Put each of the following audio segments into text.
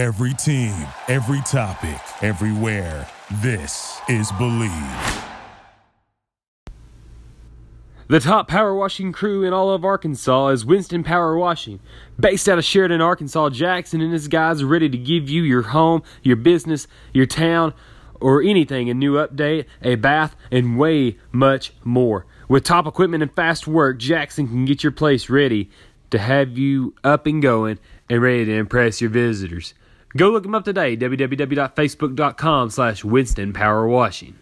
Every team, every topic, everywhere. This is Believe. The top power washing crew in all of Arkansas is Winston Power Washing. Based out of Sheridan, Arkansas, Jackson and his guys are ready to give you your home, your business, your town, or anything a new update, a bath, and way much more. With top equipment and fast work, Jackson can get your place ready to have you up and going and ready to impress your visitors. Go look them up today, www.facebook.com slash Winston Power Washing.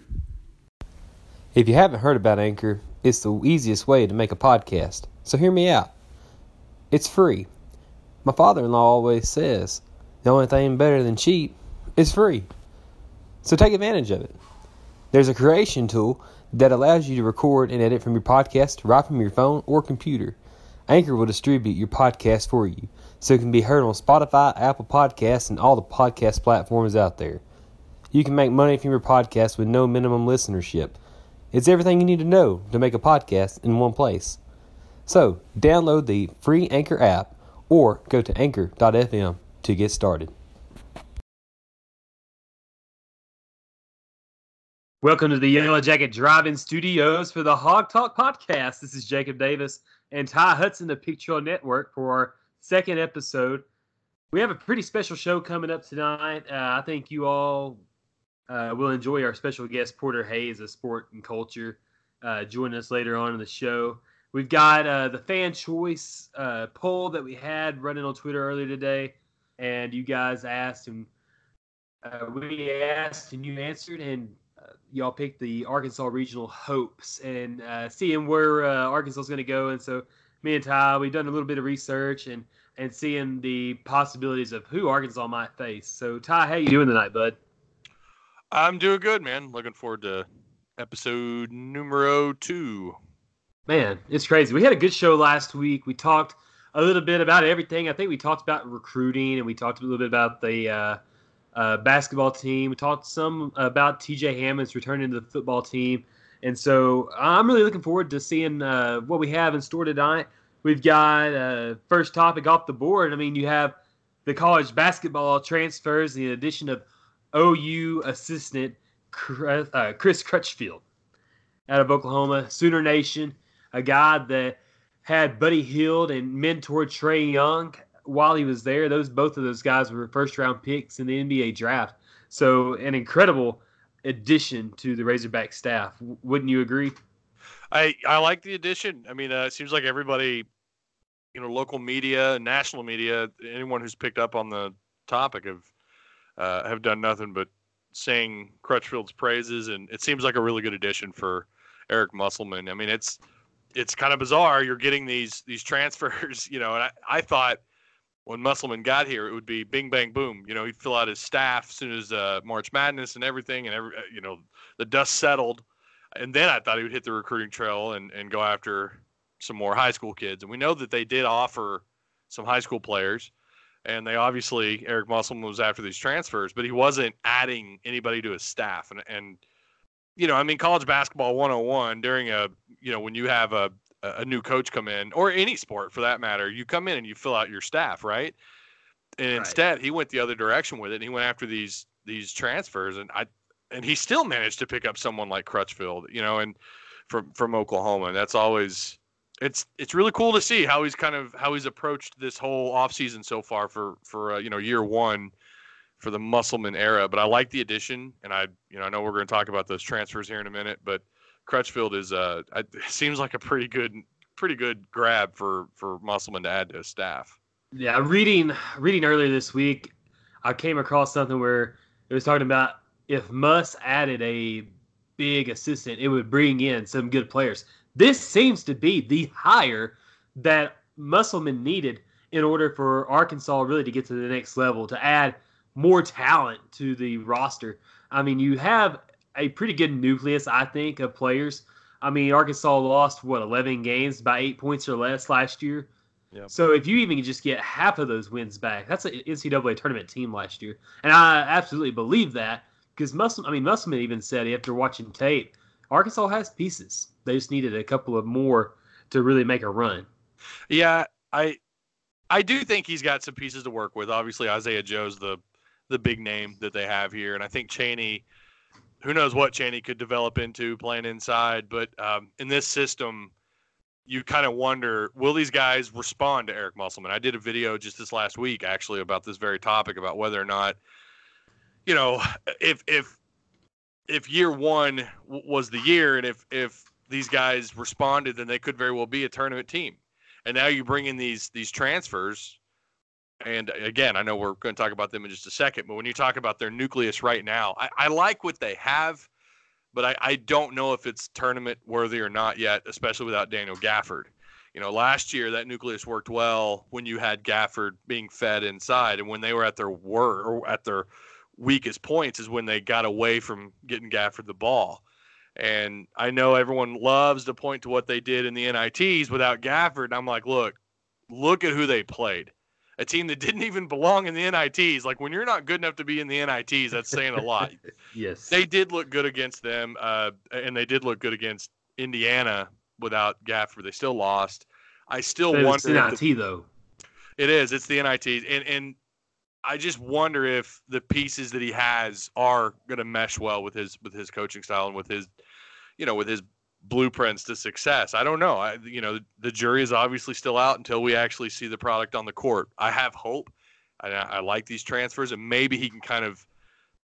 If you haven't heard about Anchor, it's the easiest way to make a podcast. So hear me out. It's free. My father in law always says the only thing better than cheap is free. So take advantage of it. There's a creation tool that allows you to record and edit from your podcast right from your phone or computer. Anchor will distribute your podcast for you so it can be heard on Spotify, Apple Podcasts, and all the podcast platforms out there. You can make money from your podcast with no minimum listenership. It's everything you need to know to make a podcast in one place. So, download the free Anchor app or go to anchor.fm to get started. Welcome to the Yellow Jacket Drive-In Studios for the Hawg Talk podcast. This is Jacob Davis and Ty Hudson of Pig Trail Network for second episode. We have a pretty special show coming up tonight. Uh, I think you all uh, will enjoy our special guest Porter Hayes of Sport and Culture uh, us later on in the show. We've got uh, the fan choice uh, poll that we had running on Twitter earlier today, and you guys asked and uh, we asked and you answered, and y'all picked the Arkansas Regional Hopes and seeing where Arkansas is going to go. And so me and Ty, we've done a little bit of research and and seeing the possibilities of who Arkansas might face. So Ty, how you doing tonight, bud? I'm doing good, man. Looking forward to episode numero two. Man, it's crazy. We had a good show last week. We talked a little bit about everything. I think we talked about recruiting and we talked a little bit about the uh, uh, basketball team. We talked some about TJ Hammonds returning to the football team. And so I'm really looking forward to seeing uh, what we have in store tonight. We've got uh, first topic off the board. I mean, you have the college basketball transfers, the addition of OU assistant uh, Chris Crutchfield out of Oklahoma, Sooner Nation, a guy that had Buddy Hield and mentored Trae Young while he was there. Those both of those guys were first round picks in the NBA draft. So an incredible addition to the Razorback staff. Wouldn't you agree? I I like the addition. I mean, uh, it seems like everybody, you know, local media, national media, anyone who's picked up on the topic have uh, have done nothing but sing Crutchfield's praises, and it seems like a really good addition for Eric Musselman. I mean, it's it's kind of bizarre. You're getting these these transfers, you know, and I, I thought when Musselman got here, it would be bing bang boom. You know, he'd fill out his staff as soon as uh, March Madness and everything, and every uh, you know the dust settled, and then I thought he would hit the recruiting trail and and go after some more high school kids. And we know that they did offer some high school players, and they obviously Eric Musselman was after these transfers, but he wasn't adding anybody to his staff. And and you know, I mean, college basketball 101 during a you know when you have a a new coach come in, or any sport for that matter, you come in and you fill out your staff, right? And right. instead, he went the other direction with it. And he went after these these transfers, and I and he still managed to pick up someone like Crutchfield, you know, and from from Oklahoma. That's always it's it's really cool to see how he's kind of how he's approached this whole offseason so far for for uh, you know year one for the Musselman era. But I like the addition, and I you know I know we're going to talk about those transfers here in a minute, but Crutchfield is uh seems like a pretty good pretty good grab for for Musselman to add to his staff. Yeah, reading reading earlier this week, I came across something where it was talking about if Muss added a big assistant, it would bring in some good players. This seems to be the hire that Musselman needed in order for Arkansas really to get to the next level, to add more talent to the roster. I mean, you have a pretty good nucleus, I think, of players. I mean, Arkansas lost what 11 games by eight points or less last year. Yep. So if you even just get half of those wins back, that's an NCAA tournament team last year, and I absolutely believe that because Muslim, I mean Musselman even said after watching tape, Arkansas has pieces. They just needed a couple of more to really make a run. Yeah, I I do think he's got some pieces to work with. Obviously, Isaiah Joe's the the big name that they have here, and I think Chaney. Who knows what Chaney could develop into playing inside, but um, in this system, you kind of wonder will these guys respond to Eric Musselman? I did a video just this last week actually about this very topic about whether or not you know if if if year one w- was the year and if if these guys responded then they could very well be a tournament team. And now you bring in these these transfers. And again i know we're going to talk about them in just a second but when you talk about their nucleus right now i, I like what they have but I, I don't know if it's tournament worthy or not yet especially without daniel gafford. You know last year that nucleus worked well when you had gafford being fed inside and when they were at their wor or at their weakest points is when they got away from getting gafford the ball and I know everyone loves to point to what they did in the NITs without Gafford. And I'm like, look, look at who they played. A team that didn't even belong in the NITs. Like when you're not good enough to be in the NITs, that's saying a lot. yes. They did look good against them, uh, and they did look good against Indiana without Gafford. They still lost. I still But wonder. it's if the- NIT though. it is. It's the NITs, and and I just wonder if the pieces that he has are going to mesh well with his with his coaching style and with his, you know, with his blueprints to success. I don't know. I you know the jury is obviously still out until we actually see the product on the court. I have hope. I, I like these transfers, and maybe he can kind of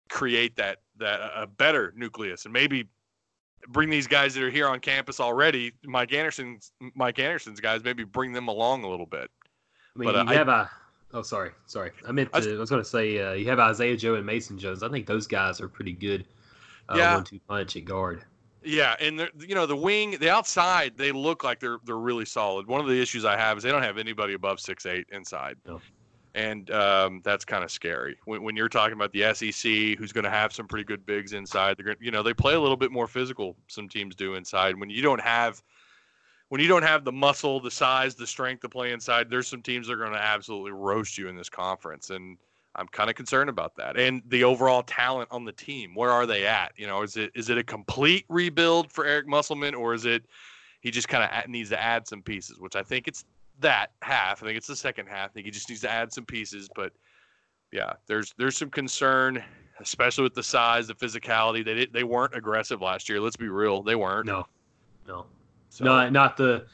create that that a better nucleus, and maybe bring these guys that are here on campus already, Mike Anderson's Mike Anderson's guys, maybe bring them along a little bit. I mean, But, uh, you I- have a. Oh, sorry, sorry. I meant to. I was- going to say uh, you have Isaiah Joe and Mason Jones. I think those guys are pretty good. Uh, Yeah. One-two punch at guard. Yeah, and you know the wing, the outside, they look like they're they're really solid. One of the issues I have is they don't have anybody above six eight inside, No. and um, that's kind of scary. When, when you're talking about the SEC, who's going to have some pretty good bigs inside, they're gonna, you know they play a little bit more physical. Some teams do inside. When you don't have when you don't have the muscle, the size, the strength to play inside, there's some teams that are going to absolutely roast you in this conference, and I'm kind of concerned about that. And the overall talent on the team, where are they at? You know, is it is it a complete rebuild for Eric Musselman, or is it he just kind of needs to add some pieces? Which I think it's that half. I think it's the second half. I think he just needs to add some pieces. But yeah, there's there's some concern, especially with the size, the physicality. They did, they weren't aggressive last year. Let's be real, they weren't. No, no, So, not not the.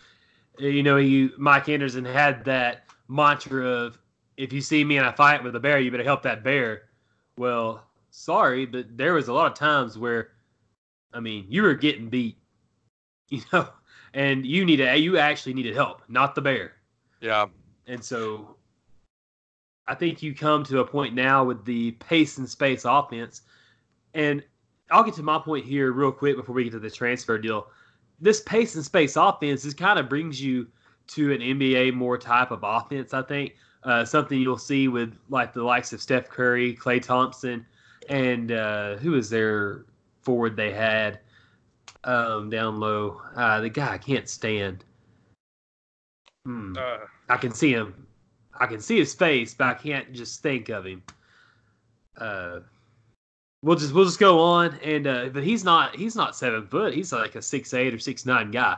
You know, you Mike Anderson had that mantra of if you see me in a fight with a bear, you better help that bear. Well, sorry, but there was a lot of times where, I mean, you were getting beat, you know, and you needed you actually needed help, not the bear. yeah, And so I think you come to a point now with the pace and space offense. And I'll get to my point here real quick before we get to the transfer deal. This pace and space offense is kind of brings you to an NBA more type of offense, I think. Uh, something you'll see with like the likes of Steph Curry, Klay Thompson, and uh, was their forward they had um, down low? Uh, the guy I can't stand. Hmm. uh, I can see him. I can see his face, but I can't just think of him. We'll just we'll just go on, and uh, but he's not he's not seven foot. He's like a six eight or six nine guy,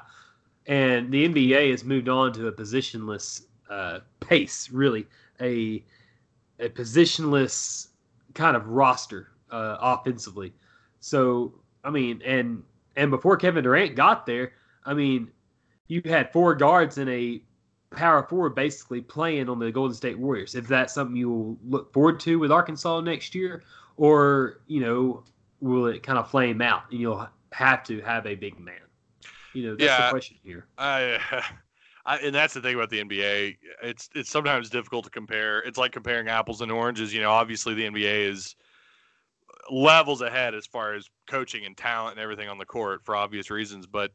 and the NBA has moved on to a positionless uh, pace, really a a positionless kind of roster uh, offensively. So I mean, and and before Kevin Durant got there, I mean, you had four guards and a power forward basically playing on the Golden State Warriors. If that's something you will look forward to with Arkansas next year, or you know, will it kind of flame out and you'll have to have a big man? You know, that's Yeah. the question here. I, I, and that's the thing about the NBA. It's it's sometimes difficult to compare. It's like comparing apples and oranges. You know, obviously the NBA is levels ahead as far as coaching and talent and everything on the court for obvious reasons, but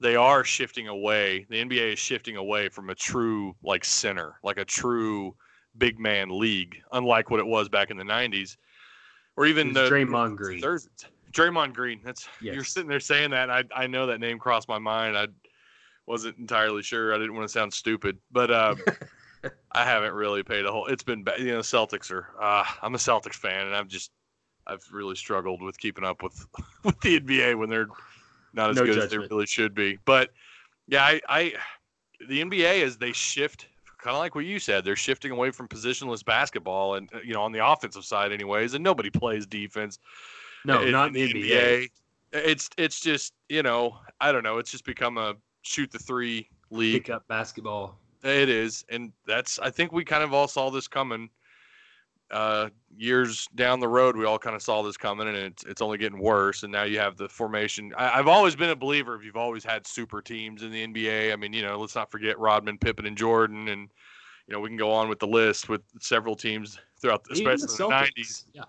they are shifting away. The NBA is shifting away from a true like center, like a true big man league, unlike what it was back in the '90s, or even the Draymond Green. Draymond Green. That's you're sitting there saying that. I I know that name crossed my mind. I wasn't entirely sure. I didn't want to sound stupid, but uh, I haven't really paid a whole. It's been ba- you know Celtics are. Uh, I'm a Celtics fan, and I've just I've really struggled with keeping up with with the NBA when they're not as No good as they really should be. But yeah, I, I the NBA is they shift kind of like what you said. They're shifting away from positionless basketball, and uh, you know, on the offensive side, anyways. And nobody plays defense. No, not in the NBA. It's it's just you know, I don't know. It's just become a shoot the three league. Pick up basketball. It is, and that's. I think we kind of all saw this coming. Uh, years down the road, we all kind of saw this coming, and it's it's only getting worse. And now you have the formation. I, I've always been a believer of you've always had super teams in the NBA. I mean, you know, let's not forget Rodman, Pippen, and Jordan, and you know we can go on with the list with several teams throughout, the especially in the '90s. Yeah.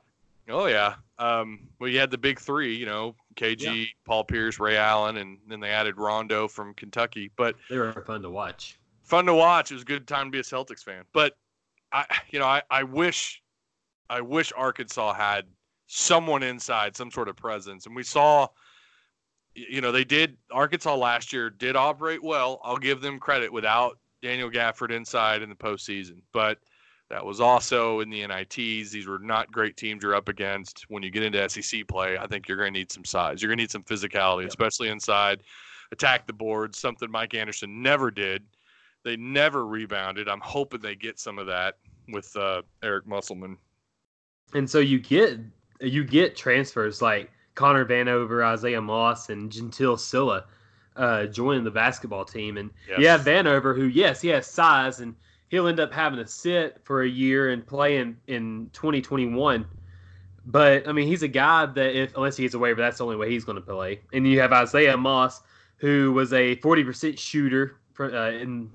Oh yeah. Um, well, you had the big three, you know, KG, Paul Pierce, Ray Allen, and then they added Rondo from Kentucky. But They were fun to watch. fun to watch. It was a good time to be a Celtics fan. But I, you know, I, I wish, I wish Arkansas had someone inside, some sort of presence. And we saw, you know, they did. Arkansas last year did operate well. I'll give them credit without Daniel Gafford inside in the postseason. But that was also in the NITs. These were not great teams you're up against. When you get into SEC play, I think you're going to need some size. You're going to need some physicality, Yep. especially inside. Attack the boards, something Mike Anderson never did. They never rebounded. I'm hoping they get some of that with uh, Eric Musselman. And so you get you get transfers like Connor Vanover, Isaiah Moss, and Jeantal Cylla uh, joining the basketball team. And Yes. you have Vanover, who yes, he has size, and he'll end up having to sit for a year and play in, in 2021. But I mean, he's a guy that if unless he gets a waiver, that's the only way he's going to play. And you have Isaiah Moss, who was a 40% shooter for, uh, in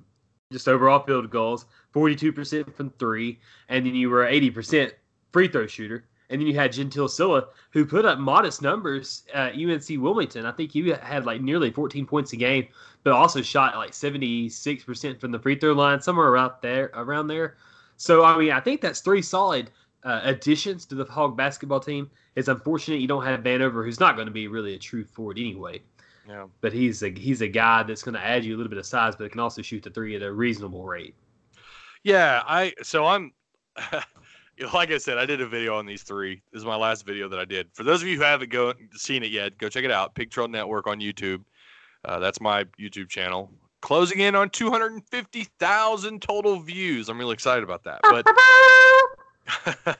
just overall field goals, 42% from three, and then you were 80% free throw shooter. And then you had Jeantal Cylla, who put up modest numbers at UNC Wilmington. I think he had like nearly 14 points a game, but also shot like 76% from the free throw line, somewhere around there. Around there. So I mean, I think that's three solid uh, additions to the Hog basketball team. It's unfortunate you don't have Vanover, who's not going to be really a true forward anyway. Yeah. But he's a he's a guy that's going to add you a little bit of size, but can also shoot the three at a reasonable rate. Yeah, I so I'm like I said, I did a video on these three. This is my last video that I did. For those of you who haven't go seen it yet, go check it out. Pig Trail Network on YouTube. Uh, that's my YouTube channel. Closing in on 250,000 total views. I'm really excited about that. But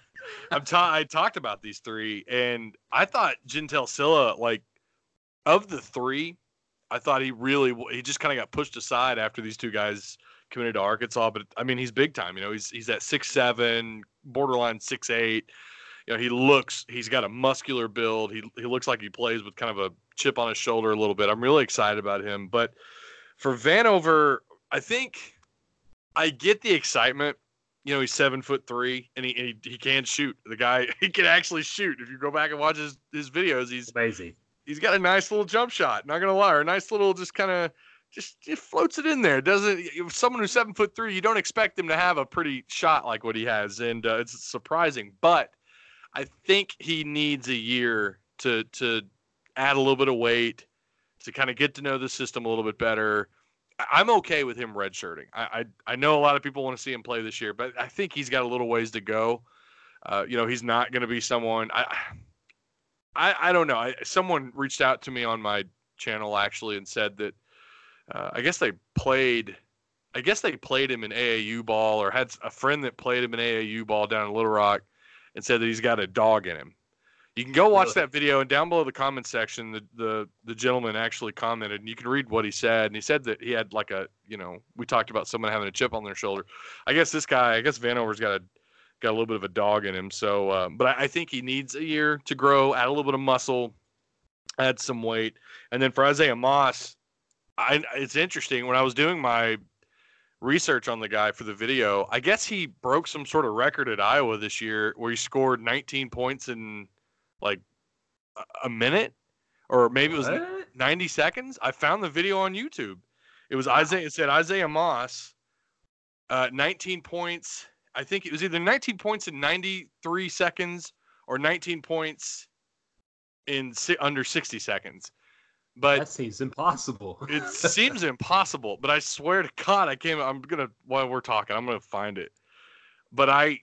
I'm ta- I talked about these three, and I thought Jeantal Cylla, like of the three, I thought he really he just kind of got pushed aside after these two guys committed to Arkansas. But I mean, he's big time. You know, he's he's at six seven, borderline six eight. You know, he looks he's got a muscular build. He he looks like he plays with kind of a chip on his shoulder a little bit. I'm really excited about him. But for Vanover, I think I get the excitement. You know, he's seven foot three, and he, and he he can shoot. The guy he can actually shoot. If you go back and watch his his videos, he's Amazing. he's got a nice little jump shot. Not gonna lie, or a nice little just kind of just, just floats it in there. Doesn't someone who's seven foot three, you don't expect him to have a pretty shot like what he has, and uh, it's surprising. But I think he needs a year to to add a little bit of weight to kind of get to know the system a little bit better. I'm okay with him redshirting. I, I I know a lot of people want to see him play this year, but I think he's got a little ways to go. Uh, you know, he's not going to be someone. I I, I don't know. I, someone reached out to me on my channel actually and said that uh, I guess they played. I guess they played him in AAU ball or had a friend that played him in AAU ball down in Little Rock and said that he's got a dog in him. You can go watch Really? that video and down below the comment section, the, the the gentleman actually commented and you can read what he said. And he said that he had like a you know we talked about someone having a chip on their shoulder. I guess this guy, I guess Vanover's got a got a little bit of a dog in him. So, um, but I, I think he needs a year to grow, add a little bit of muscle, add some weight, and then for Isaiah Moss, I, it's interesting when I was doing my research on the guy for the video. I guess he broke some sort of record at Iowa this year where he scored 19 points in like a- minute, or maybe it was What? 90 seconds. I found the video on YouTube. It was Isaiah. It said Isaiah Moss, uh, 19 points. I think it was either 19 points in 93 seconds or 19 points in si- under 60 seconds. But that seems impossible. it seems impossible. But I swear to God, I can't. I'm gonna while we're talking, I'm gonna find it. But I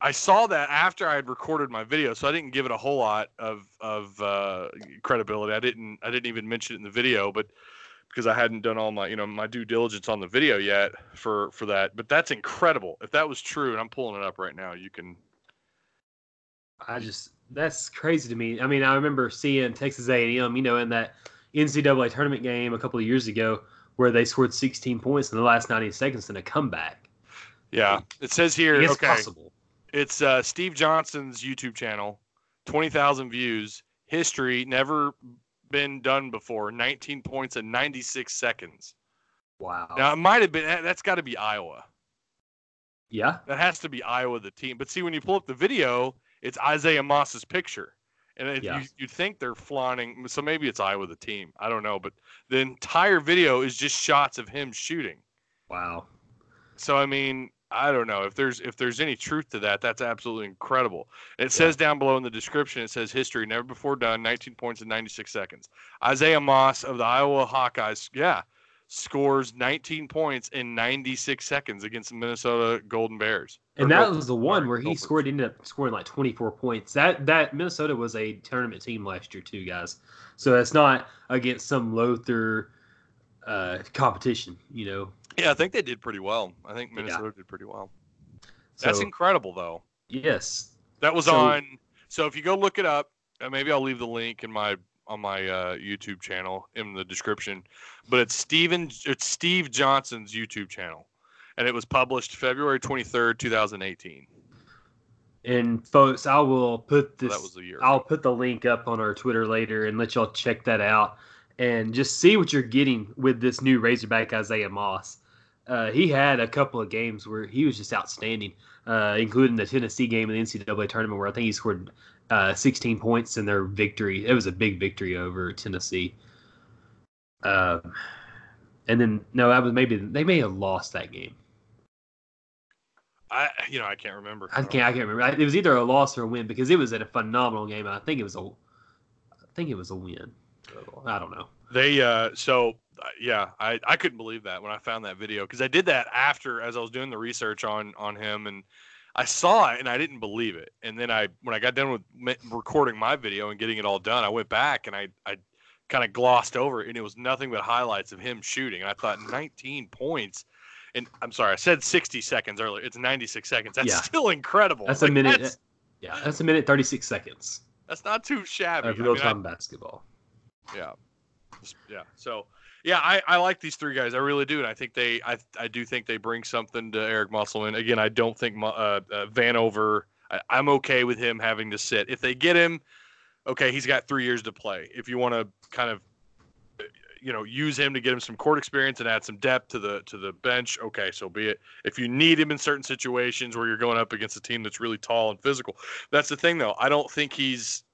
I saw that after I had recorded my video, so I didn't give it a whole lot of of uh, credibility. I didn't I didn't even mention it in the video, but because I hadn't done all my you know my due diligence on the video yet for for that. But that's incredible. If that was true, and I'm pulling it up right now, you can. I just that's crazy to me. I mean, I remember seeing Texas A&M, you know, in that NCAA tournament game a couple of years ago where they scored 16 points in the last 90 seconds in a comeback. Yeah, it says here. It's okay, possible. it's uh, Steve Johnson's YouTube channel, twenty thousand views. History never been done before. 19 points in 96 seconds. Wow. Now it might have been. That's got to be Iowa. yeah. That has to be Iowa, the team. But see, when you pull up the video, it's Isaiah Moss's picture, and if Yeah. you you'd think they're flaunting. So maybe it's Iowa, the team. I don't know, but the entire video is just shots of him shooting. Wow. So I mean, I don't know if there's if there's any truth to that. That's absolutely incredible. It says down below in the description, it says history never before done, 19 points in 96 seconds. Isaiah Moss of the Iowa Hawkeyes, yeah, scores 19 points in 96 seconds against the Minnesota Golden Bears. And that Gold- was the one where he Gophers. scored, ended up scoring like 24 points. That that Minnesota was a tournament team last year too, guys. So that's not against some Lothar uh, competition, you know. Yeah, I think they did pretty well. I think Yeah. Minnesota did pretty well. So That's incredible, though. yes, That was So- on. So if you go look it up, uh, maybe I'll leave the link in my on my uh, YouTube channel in the description. But it's Steven. It's Steve Johnson's YouTube channel, and it was published February twenty third, two thousand eighteen. and folks, I will put So this. that was a year. I'll put the link up on our Twitter later and let y'all check that out and just see what you're getting with this new Razorback Isaiah Moss. Uh, he had a couple of games where he was just outstanding, uh, including the Tennessee game in the NCAA tournament where I think he scored uh, 16 points in their victory. It was a big victory over Tennessee. Um, and then no, that was maybe they may have lost that game. I you know I can't remember. I can't. I can't remember. It was either a loss or a win because it was at a phenomenal game. I think it was a. I think it was a win. I don't know. They uh so yeah, I I couldn't believe that when I found that video because I did that after as I was doing the research on on him and I saw it and I didn't believe it. And then I when I got done with recording my video and getting it all done, I went back and I I kind of glossed over it and it was nothing but highlights of him shooting. And I thought 19 points. And I'm sorry, I said 60 seconds earlier. It's 96 seconds. That's Yeah. still incredible. That's a minute. That's, Yeah, that's a minute thirty six seconds that's not too shabby. I real mean, I- time basketball. yeah yeah so yeah I, I like these three guys i really do and i think they i, I do think they bring something to eric musselman. Again i don't think uh, uh, vanover I, i'm okay with him having to sit. If they get him okay he's got three years to play. If you want to kind of uh, you know use him to get him some court experience and add some depth to the to the bench okay so be it. If you need him in certain situations where you're going up against a team that's really tall and physical that's the thing though i don't think he's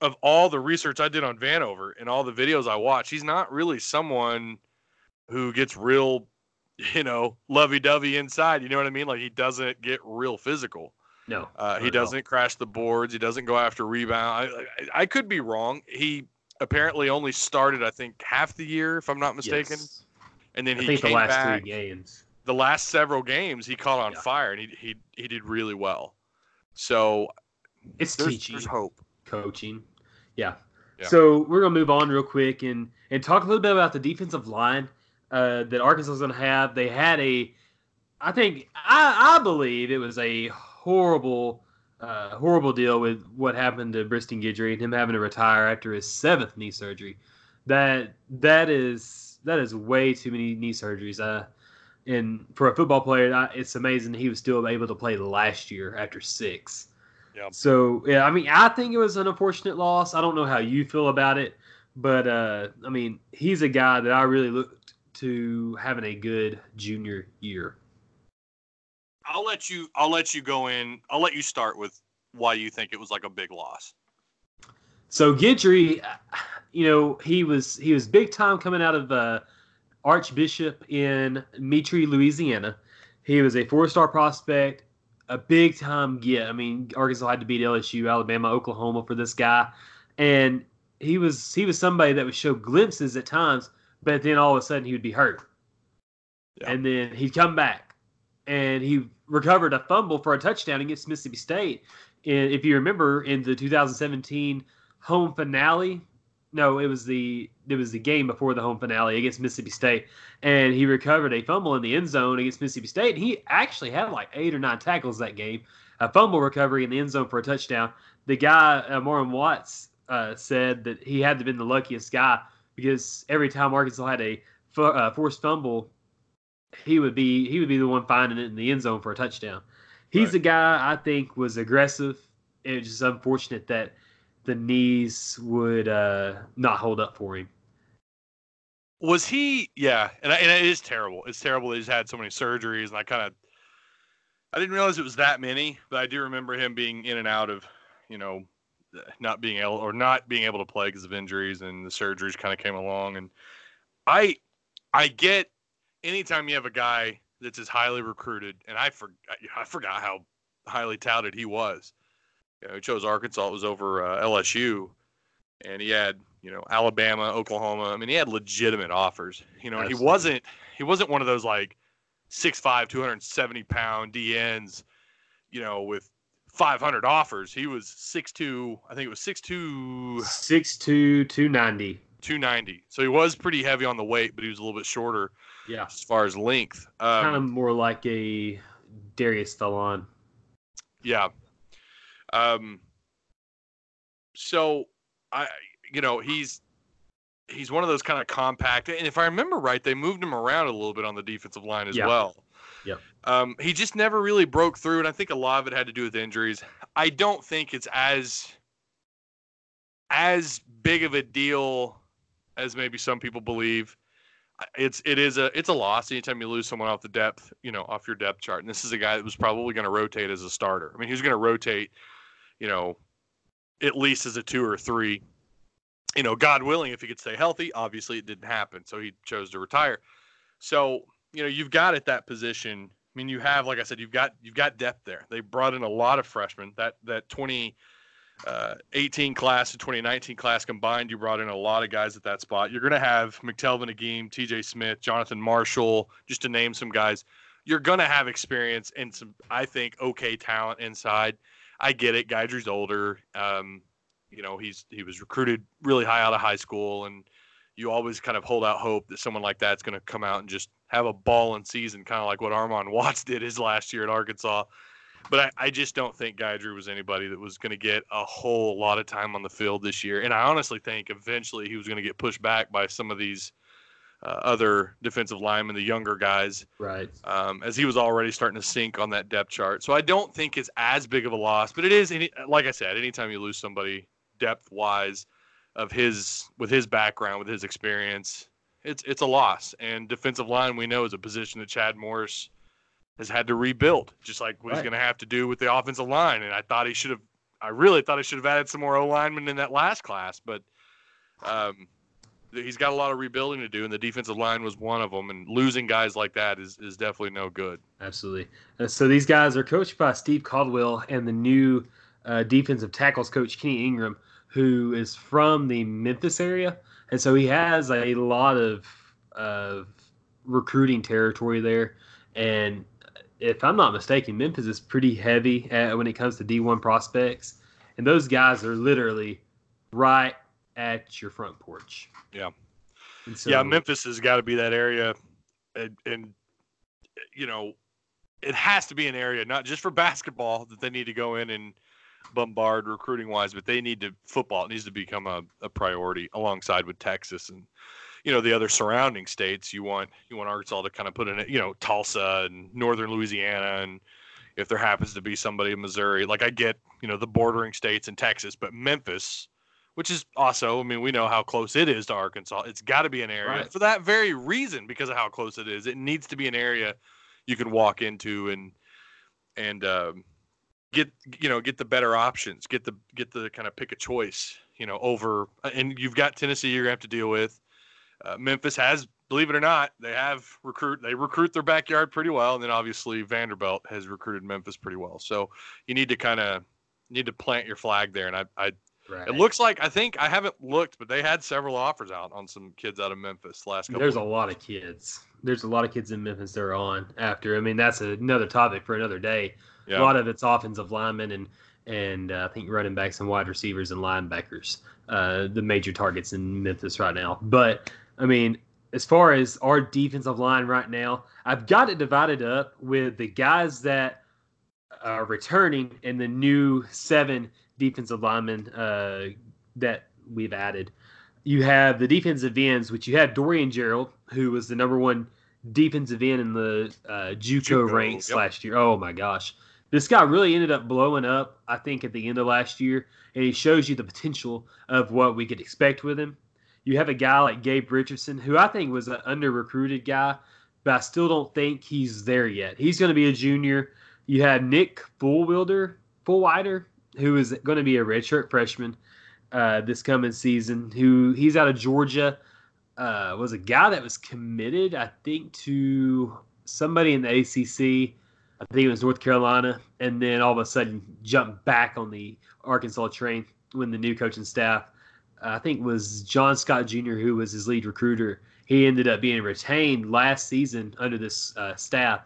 of all the research I did on Vanover and all the videos I watch, he's not really someone who gets real, you know, lovey dovey inside. You know what I mean? Like he doesn't get real physical. No, Uh, he doesn't crash the boards. He doesn't go after rebound. I, I, I could be wrong. He apparently only started, I think, half the year, if I'm not mistaken. Yes. And then I he think the came last back. three games. The last several games, he caught on Yeah. fire, and he he he did really well. So It's there's, teaching, there's hope. Coaching. Yeah. Yeah. So we're gonna move on real quick and and talk a little bit about the defensive line uh, that Arkansas is gonna have. They had a, I think I I believe it was a horrible. Uh, horrible deal with what happened to Briston Guidry and him having to retire after his seventh knee surgery. That that is that is way too many knee surgeries. Uh, and for a football player, I- it's amazing he was still able to play last year after six. Yeah. So yeah, I mean, I think it was an unfortunate loss. I don't know how you feel about it, but uh, I mean, he's a guy that I really looked to having a good junior year. I'll let you. I'll let you go in. I'll let you start with why you think it was like a big loss. So Guidry, you know, he was he was big time coming out of uh, Archbishop in Metairie, Louisiana. He was a four star prospect, a big time get. I mean, Arkansas had to beat LSU, Alabama, Oklahoma for this guy, and he was he was somebody that would show glimpses at times, but then all of a sudden he would be hurt, Yeah. and then he'd come back, and he recovered a fumble for a touchdown against Mississippi State. And if you remember in the 2017 home finale no, it was the it was the game before the home finale against Mississippi State, and he recovered a fumble in the end zone against Mississippi State. And he actually had like eight or nine tackles that game, a fumble recovery in the end zone for a touchdown. The guy, uh, Watts, uh, said that he had to have been the luckiest guy because every time Arkansas had a uh, forced fumble, he would be he would be the one finding it in the end zone for a touchdown. He's Right. a guy I think was aggressive. It was just unfortunate that the knees would uh, not hold up for him. Was he? Yeah, and, I, and it is terrible. It's terrible that he's had so many surgeries, and I kind of, I didn't realize it was that many, but I do remember him being in and out of, you know, not being able or not being able to play because of injuries, and the surgeries kind of came along, and I, I get anytime you have a guy that's as highly recruited, and I forgot, I forgot how highly touted he was. You know, he chose Arkansas. It was over uh, LSU, and he had you know Alabama, Oklahoma. I mean, he had legitimate offers. You know, and he wasn't he wasn't one of those like 6'5", 270 pound DNs. You know, with 500 offers. He was 6'2", I think it was 6'2", 6'2", 290. 290. So he was pretty heavy on the weight, but he was a little bit shorter Yeah. as far as length. Um, kind of more like a Darius Philon. Yeah. Um. So, I, you know, he's he's one of those kind of compact, and if I remember right, they moved him around a little bit on the defensive line as Yeah. well. Yep. Um, he just never really broke through, and I think a lot of it had to do with injuries. I don't think it's as as big of a deal as maybe some people believe. It's it is a it's a loss anytime you lose someone off the depth, you know, off your depth chart. And this is a guy that was probably going to rotate as a starter. I mean, he was going to rotate, you know, at least as a two or three. You know, God willing, if he could stay healthy. Obviously, it didn't happen, so he chose to retire. So you know, you've got at that position. I mean, you have, like I said, you've got you've got depth there. They brought in a lot of freshmen. That that 2018 uh, class and 2019 class combined, you brought in a lot of guys at that spot. You're going to have McTelvin Agim, T.J. Smith, Jonathan Marshall, just to name some guys. You're going to have experience and some, I think, okay talent inside. I get it. Guidry's older. Um, you know, he's he was recruited really high out of high school, and you always kind of hold out hope that someone like that's going to come out and just have a ball in season, kind of like what Armon Watts did his last year at Arkansas. But I, I just don't think Drew was anybody that was going to get a whole lot of time on the field this year. And I honestly think eventually he was going to get pushed back by some of these uh, other defensive linemen, the younger guys, Right. um, as he was already starting to sink on that depth chart. So I don't think it's as big of a loss, but it is. Any, like I said, anytime you lose somebody depth wise of his with his background, with his experience, it's it's a loss. And defensive line we know is a position that Chad Morris has had to rebuild, just like what he's going to have to do with the offensive line. And I thought he should have. I really thought he should have added some more O linemen in that last class, but um, he's got a lot of rebuilding to do, and the defensive line was one of them. And losing guys like that is is definitely no good. Absolutely. Uh, so these guys are coached by Steve Caldwell and the new uh, defensive tackles coach Kenny Ingram, who is from the Memphis area, and so he has a lot of of recruiting territory there. And if I'm not mistaken, Memphis is pretty heavy uh when it comes to D1 prospects, and those guys are literally right at your front porch. Yeah. So, yeah, Memphis has got to be that area, and, and you know, it has to be an area not just for basketball that they need to go in and bombard recruiting wise, but they need to football. It needs to become a, a priority alongside with Texas and you know the other surrounding states. You want you want Arkansas to kind of put in it, you know, Tulsa and northern Louisiana and. If there happens to be somebody in Missouri, like I get, you know, the bordering states and Texas, but Memphis, which is also, I mean, we know how close it is to Arkansas. It's got to be an area Right. for that very reason, because of how close it is. It needs to be an area you can walk into and and um, get you know get the better options, get the get the kind of pick a choice, you know, over. And you've got Tennessee you're gonna have to deal with. Uh, Memphis has, believe it or not, they have recruit they recruit their backyard pretty well, and then obviously Vanderbilt has recruited Memphis pretty well. So you need to kind of need to plant your flag there, and I, I right. it looks like I think I haven't looked, but they had several offers out on some kids out of Memphis last couple. There's a lot of kids. There's a lot of kids in Memphis they're on after. I mean, that's another topic for another day. yeah. A lot of it's offensive linemen, and and uh, I think running backs and wide receivers and linebackers, uh, the major targets in Memphis right now. But I mean, as far as our defensive line right now, I've got it divided up with the guys that are returning and the new seven defensive linemen uh, that we've added. You have the defensive ends, which you have Dorian Gerald, who was the number one defensive end in the uh, JUCO, JUCO, ranks yep. last year. Oh my gosh, this guy really ended up blowing up. I think at the end of last year, and he shows you the potential of what we could expect with him. You have a guy like Gabe Richardson, who I think was an under recruited guy, but I still don't think he's there yet. He's going to be a junior. You have Nick Fullwilder, Fullwider, who is going to be a redshirt freshman uh, this coming season. Who he's out of Georgia. Uh, was a guy that was committed, I think, to somebody in the ACC. I think it was North Carolina, and then all of a sudden jumped back on the Arkansas train when the new coaching staff, uh, I think, was John Scott Jr., who was his lead recruiter. He ended up being retained last season under this uh, staff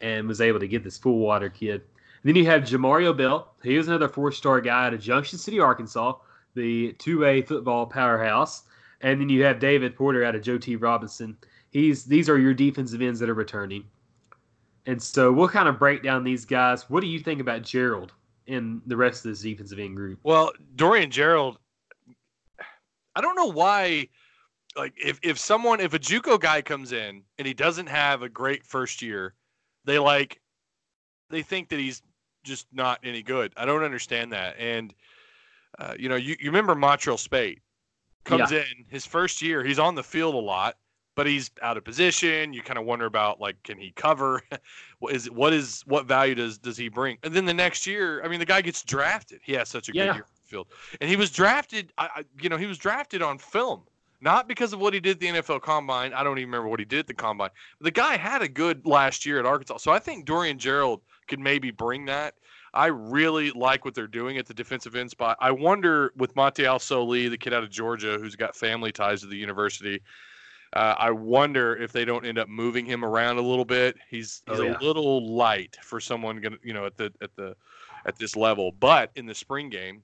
and was able to get this full water kid. Then you have Jamario Bell. He was another four-star guy out of Junction City, Arkansas, the 2A football powerhouse. And then you have David Porter out of Joe T. Robinson. He's these are your defensive ends that are returning. And so we'll kind of break down these guys. What do you think about Gerald and the rest of this defensive end group? Well, Dorian Gerald, I don't know why. Like, if if someone, if a JUCO guy comes in and he doesn't have a great first year, they like, they think that he's just not any good. I don't understand that. And uh, you know, you, you remember Montreal Spate comes in his first year, he's on the field a lot, but he's out of position. You kind of wonder about like, can he cover? what is what is what value does does he bring? And then the next year, I mean, the guy gets drafted. He has such a Yeah. good year on the field, and he was drafted. I, I, you know, he was drafted on film. Not because of what he did at the NFL Combine. I don't even remember what he did at the Combine. The guy had a good last year at Arkansas. So I think Dorian Gerald could maybe bring that. I really like what they're doing at the defensive end spot. I wonder with Mataio Soli, the kid out of Georgia who's got family ties to the university. Uh, I wonder if they don't end up moving him around a little bit. He's he's Oh, yeah. a little light for someone gonna you know at the at the at this level. But in the spring game,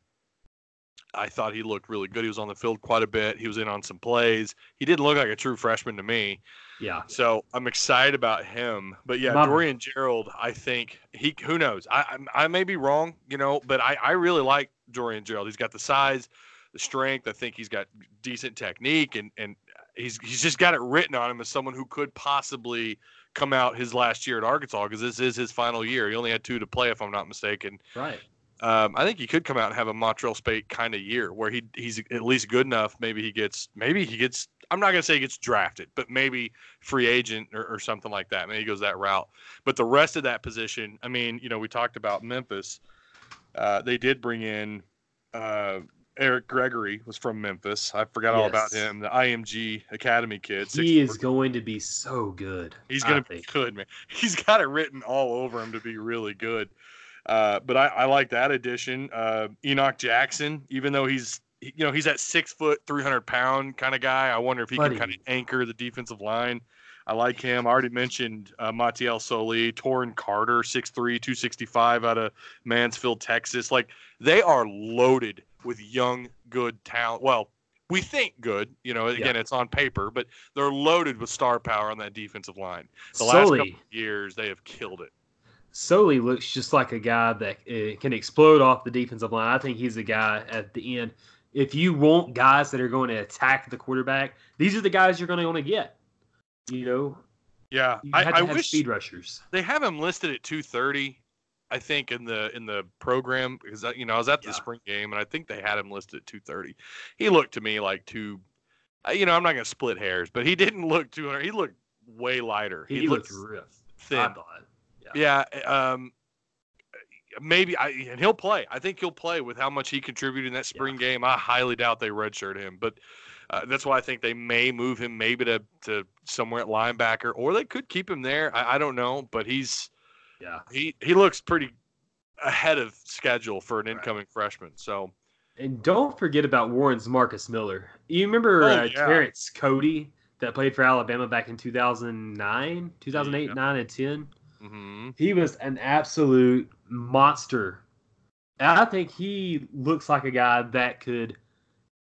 I thought he looked really good. He was on the field quite a bit. He was in on some plays. He didn't look like a true freshman to me. Yeah. So I'm excited about him. But yeah, My- Dorian Gerald, I think he who knows. I I, I may be wrong, you know, but I, I really like Dorian Gerald. He's got the size, the strength. I think he's got decent technique and and he's he's just got it written on him as someone who could possibly come out his last year at Arkansas because this is his final year. He only had two to play, if I'm not mistaken. Right. Um, I think he could come out and have a Montreal Spate kind of year where he he's at least good enough. Maybe he gets maybe he gets. I'm not gonna say he gets drafted, but maybe free agent or, or something like that. Maybe he goes that route. But the rest of that position, I mean, you know, we talked about Memphis. Uh, they did bring in uh, Eric Gregory was from Memphis. I forgot all about him. The IMG Academy kid. He is 6'4". going to be so good. He's gonna be good, man. He's got it written all over him to be really good. Uh, but I, I like that addition. Uh, Enoch Jackson, even though he's you know he's that six foot, three hundred pound kind of guy. I wonder if he Buddy. can kind of anchor the defensive line. I like him. I already mentioned uh, Mataio Soli, Torrin Carter, 6'3", 265 out of Mansfield, Texas. Like they are loaded with young, good talent. Well, we think good. You know, again, it's on paper, but they're loaded with star power on that defensive line. The last couple of years, they have killed it. Sully looks just like a guy that uh, can explode off the defensive line. I think he's a guy at the end. If you want guys that are going to attack the quarterback, these are the guys you're going to want to get. You know, Yeah, you I, to I wish speed rushers. they have him listed at 230. I think in the in the program because I- you know I was at the Yeah. spring game and I think they had him listed at 230. He looked to me like two. You know, I'm not gonna split hairs, but he didn't look 200. He looked way lighter. He, He, looked looked thin. I thought. Yeah, um, maybe I and he'll play. I think he'll play with how much he contributed in that spring game. I highly doubt they redshirt him, but uh, that's why I think they may move him maybe to to somewhere at linebacker, or they could keep him there. I, I don't know, but he's Yeah. he he looks pretty ahead of schedule for an Right. incoming freshman. So And don't forget about Warren's Marcus Miller. You remember Oh, uh, yeah. Terrence Cody that played for Alabama back in 2009, 2008, Yeah. 9, and 10? Mhm. He was an absolute monster I think he looks like a guy that could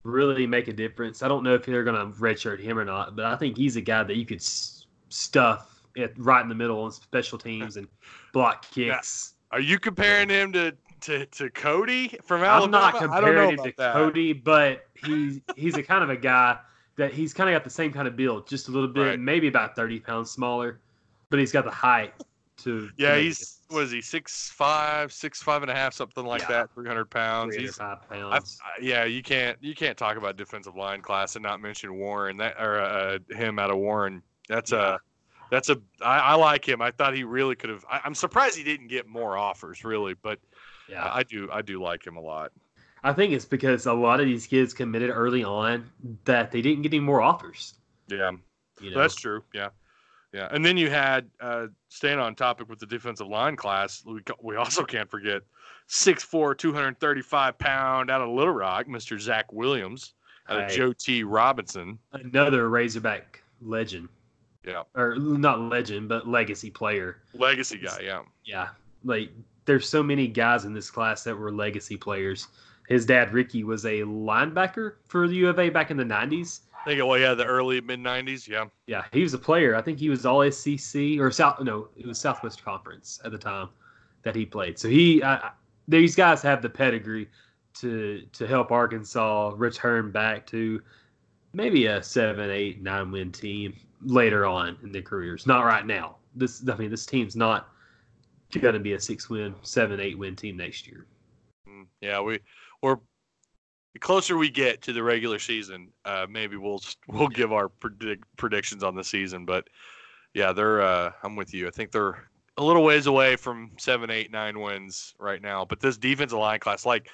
really make a difference. I don't know if they're going to redshirt him or not, but I think he's a guy that you could stuff it right in the middle on special teams and block kicks. Are you comparing him to, to, to Cody from I'm Alabama? not I don't know comparing him to that. Cody, but he's he's a kind of a guy that he's kind of got the same kind of build, just a little bit, Right. maybe about thirty pounds smaller, but he's got the height to. to Yeah, make he's difference. what is he six five, six five and a half, something like Yeah. that, three hundred pounds. 305 He's I, pounds. I- yeah, you can't you can't talk about defensive line class and not mention Warren that or uh, him out of Warren. That's Yeah. a that's a I, I like him. I thought he really could have. I, I'm surprised he didn't get more offers, really, but yeah, I, I do I do like him a lot. I think it's because a lot of these kids committed early on that they didn't get any more offers. Yeah, You know, that's true. Yeah. Yeah, and then you had uh, staying on topic with the defensive line class. We, we also can't forget 6'4", 235 pound out of Little Rock, Mr. Zach Williams, out of Joe T. Robinson. another Razorback legend, Yeah, or not legend, but legacy player. legacy guy. Yeah, Yeah, like there's so many guys in this class that were legacy players. His dad Ricky was a linebacker for the U of A back in the '90s. I think well, yeah, the early mid '90s. Yeah, Yeah, he was a player. I think he was all SEC or South. No, it was Southwest Conference at the time that he played. So he, I, these guys have the pedigree to to help Arkansas return back to maybe a seven, eight, nine win team later on in their careers. Not right now. This, I mean, this team's not going to be a six win, seven, eight win team next year. Mm, yeah. We or the closer we get to the regular season, uh, maybe we'll we'll give our predict, predictions on the season. But yeah, they're. Uh, I'm with you. I think they're a little ways away from seven, eight, nine wins right now. But this defensive line class, like,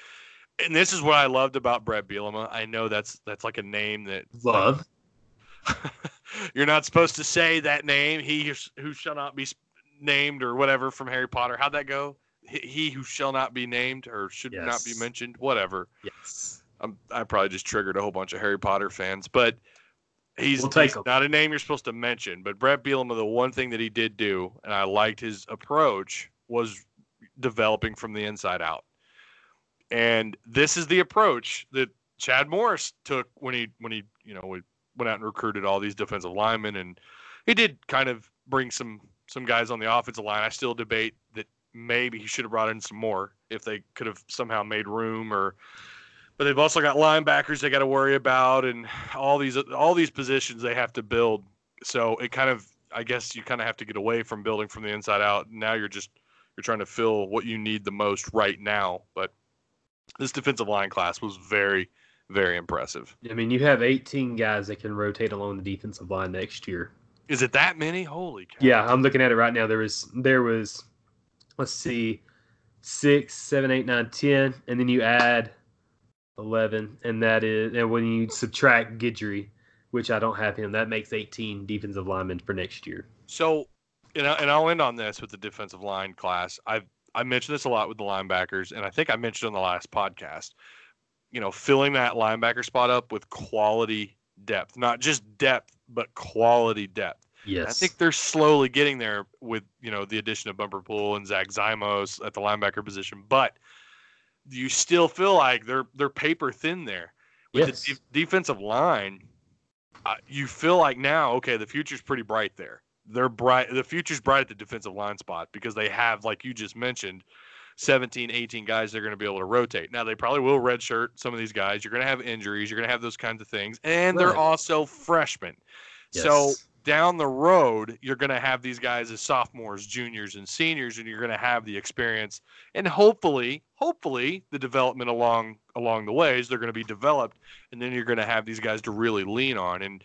and this is what I loved about Brett Bielema. I know that's that's like a name that Love. you're not supposed to say that name. He who shall not be named or whatever from Harry Potter. How'd that go? He, he who shall not be named or should not be mentioned. Whatever. Yes. I'm, I probably just triggered a whole bunch of Harry Potter fans, but he's, We'll he's not a name you're supposed to mention. But Brett Bielema, the one thing that he did do, and I liked his approach, was developing from the inside out. And this is the approach that Chad Morris took when he when he you know went out and recruited all these defensive linemen, and he did kind of bring some some guys on the offensive line. I still debate that maybe he should have brought in some more if they could have somehow made room or but they've also got linebackers they got to worry about and all these all these positions they have to build. So it kind of i guess you kind of have to get away from building from the inside out. Now you're just you're trying to fill what you need the most right now. But this defensive line class was very very impressive. I mean, you have 18 guys that can rotate along the defensive line next year. is it that many? Holy cow. Yeah, I'm looking at it right now. There was there was let's see, six, seven, eight, nine, ten, and then you add eleven, and that is and when you subtract Guidry, which I don't have him, that makes 18 defensive linemen for next year. So, and, I, and I'll end on this with the defensive line class. I've I mentioned this a lot with the linebackers, and I think I mentioned on the last podcast. You know, filling that linebacker spot up with quality depth, not just depth, but quality depth. Yes, I think they're slowly getting there with you know the addition of Bumper Pool and Zach Zimos at the linebacker position, but you still feel like they're they're paper thin there with yes. the de- defensive line. Uh, you feel like now, okay, the future's pretty bright there. They're bright. The future's bright at the defensive line spot because they have, like you just mentioned, 17, 18 guys they're going to be able to rotate. Now they probably will redshirt some of these guys. You're going to have injuries. You're going to have those kinds of things, and they're also freshmen. So Yes. Down the road, you're going to have these guys as sophomores, juniors, and seniors, and you're going to have the experience, and hopefully, hopefully, the development along along the ways they're going to be developed, and then you're going to have these guys to really lean on. And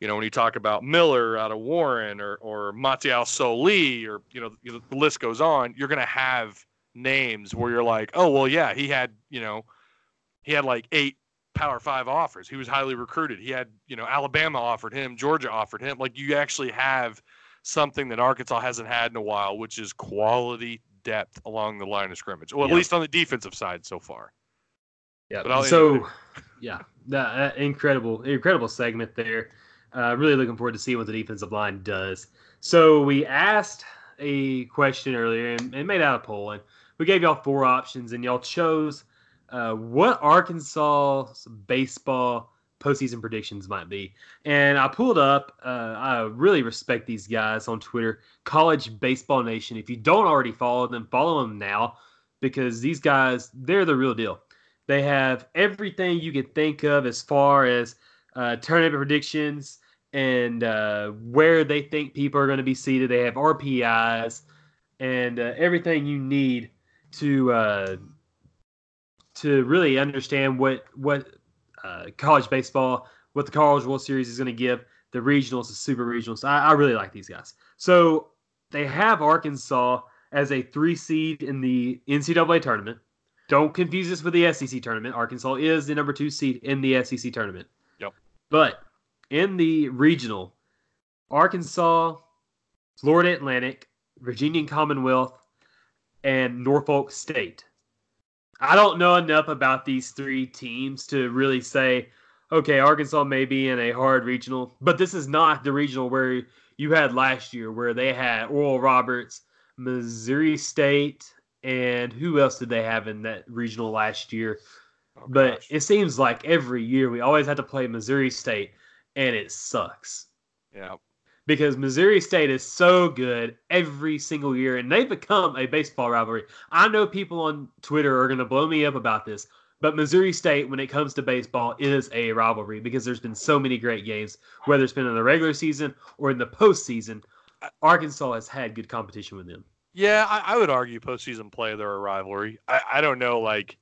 you know, when you talk about Miller out of Warren or or Mataio Soli, or you know, you know, the list goes on, you're going to have names where you're like, oh well, yeah, he had you know, he had like eight Power Five offers. He was highly recruited. He had, you know, Alabama offered him, Georgia offered him. Like you actually have something that Arkansas hasn't had in a while, which is quality depth along the line of scrimmage. Well, at least on the defensive side so far. Yeah. So, yeah, that, that incredible, incredible segment there. Uh, really looking forward to seeing what the defensive line does. So we asked a question earlier and, and made out a poll, and we gave y'all four options, and y'all chose uh, what Arkansas baseball postseason predictions might be. And I pulled up. Uh, I really respect these guys on Twitter, College Baseball Nation. If you don't already follow them, follow them now because these guys, they're the real deal. They have everything you could think of as far as uh, tournament predictions and uh, where they think people are going to be seated. They have RPIs and uh, everything you need to uh, to really understand what what uh, college baseball, what the College World Series is going to give, the regionals, the super regionals. I, I really like these guys. So they have Arkansas as a three seed in the NCAA tournament. Don't confuse this with the SEC tournament. Arkansas is the number two seed in the SEC tournament. Yep. But in the regional, Arkansas, Florida Atlantic, Virginia Commonwealth, and Norfolk State. I don't know enough about these three teams to really say, okay, Arkansas may be in a hard regional, but this is not the regional where you had last year, where they had Oral Roberts, Missouri State, and who else did they have in that regional last year? Oh, but gosh. it seems like every year we always have to play Missouri State, and it sucks yeah, because Missouri State is so good every single year, and they've become a baseball rivalry. I know people on Twitter are going to blow me up about this, but Missouri State, when it comes to baseball, is a rivalry because there's been so many great games, whether it's been in the regular season or in the postseason. Arkansas has had good competition with them. yeah. I, I would argue postseason play they're a rivalry. I, I don't know, like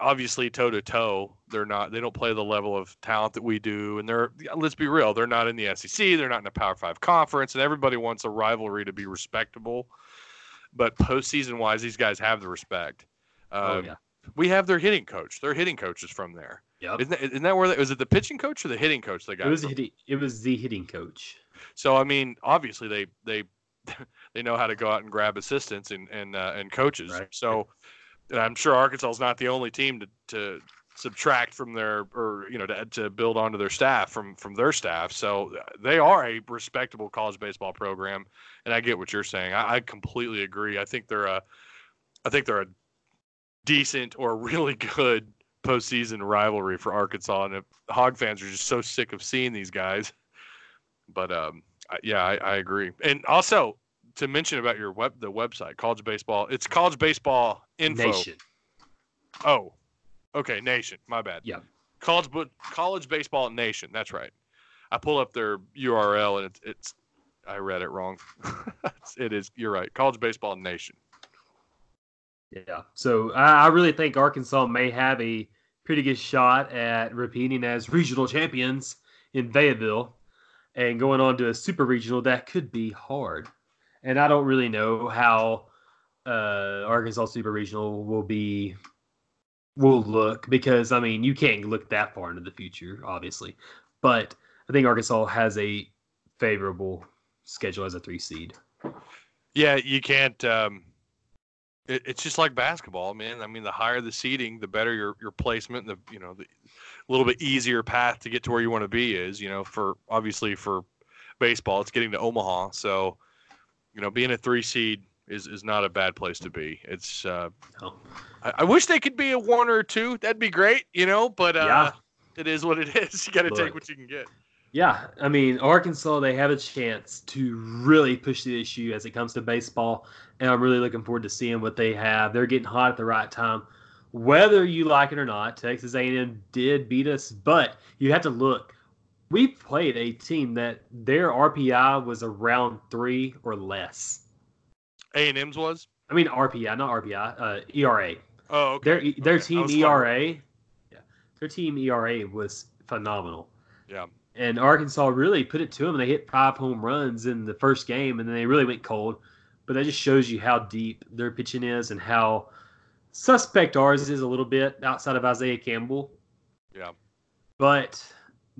obviously toe to toe, they're not. They don't play the level of talent that we do, and they're. Let's be real, they're not in the SEC. They're not in a Power Five conference, and everybody wants a rivalry to be respectable. But postseason wise, these guys have the respect. Oh, Um, yeah. We have their hitting coach. Their hitting coach is from there. Yep. Isn't that, isn't that where? They, was it the pitching coach or the hitting coach they got? It was from? hitting, it was the hitting coach. So I mean, obviously they they they know how to go out and grab assistants and and uh, and coaches. Right. So and I'm sure Arkansas is not the only team to, to subtract from their or you know to, to build onto their staff from from their staff. So they are a respectable college baseball program, and I get what you're saying. I, I completely agree. I think they're a I think they're a decent or really good postseason rivalry for Arkansas, and Hog fans are just so sick of seeing these guys. But um, yeah, I, I agree. And also to mention about your web, the website, college baseball. It's college baseball info. Nation. Oh, okay, nation. My bad. Yeah. College, but college baseball nation. That's right. I pull up their URL and it's, it's I read it wrong. it is. You're right. College baseball nation. Yeah. So I, I really think Arkansas may have a pretty good shot at repeating as regional champions in Fayetteville and going on to a super regional that could be hard. And I don't really know how uh, Arkansas super regional will be will look because I mean you can't look that far into the future, obviously. But I think Arkansas has a favorable schedule as a three seed. Yeah, you can't. Um, it, it's just like basketball, man. I mean, the higher the seeding, the better your your placement. And the you know the little bit easier path to get to where you want to be is you know for obviously for baseball, it's getting to Omaha. So you know being a three seed is is not a bad place to be. It's uh, No. I, I wish they could be a one or a two. That'd be great, you know. But uh, Yeah. it is what it is. You got to take what you can get. Yeah, I mean Arkansas, they have a chance to really push the issue as it comes to baseball, and I'm really looking forward to seeing what they have. They're getting hot at the right time, whether you like it or not. Texas A&M did beat us, but you have to look. We played a team that their RPI was around three or less. A and M's was. I mean RPI, not RPI, uh, ERA. Oh, okay. Their their Okay. Team ERA, yeah, their team ERA was phenomenal. Yeah. And Arkansas really put it to them. They hit five home runs in the first game, and then they really went cold. But that just shows you how deep their pitching is and how suspect ours is a little bit outside of Isaiah Campbell. Yeah. But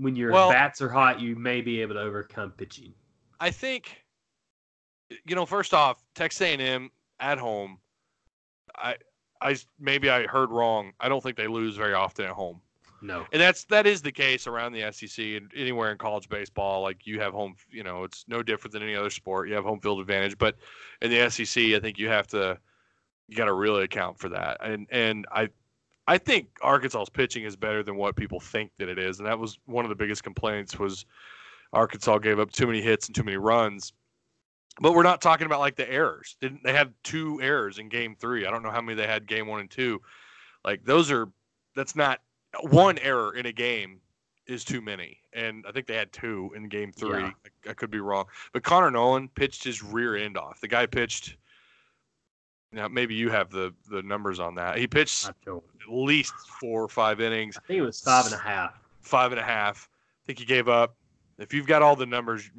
when your Well- bats are hot, you may be able to overcome pitching. I think, you know, first off, Texas A&M at home. I, I maybe I heard wrong. I don't think they lose very often at home, No. and that's that is the case around the SEC and anywhere in college baseball. Like you have home, you know, it's no different than any other sport. You have home field advantage, but in the SEC, I think you have to you got to really account for that. And and I I think Arkansas's pitching is better than what people think that it is, and that was one of the biggest complaints was Arkansas gave up too many hits and too many runs. But we're not talking about like the errors. Didn't they had two errors in game 3? I don't know how many they had game 1 and 2. Like those are that's not one error in a game is too many. And I think they had two in game 3. Yeah. I, I could be wrong. But Connor Noland pitched his rear end off. The guy pitched now maybe you have the the numbers on that. He pitched at least four or five innings, I think it was five and a half. five and a half. I think he gave up. If you've got all the numbers,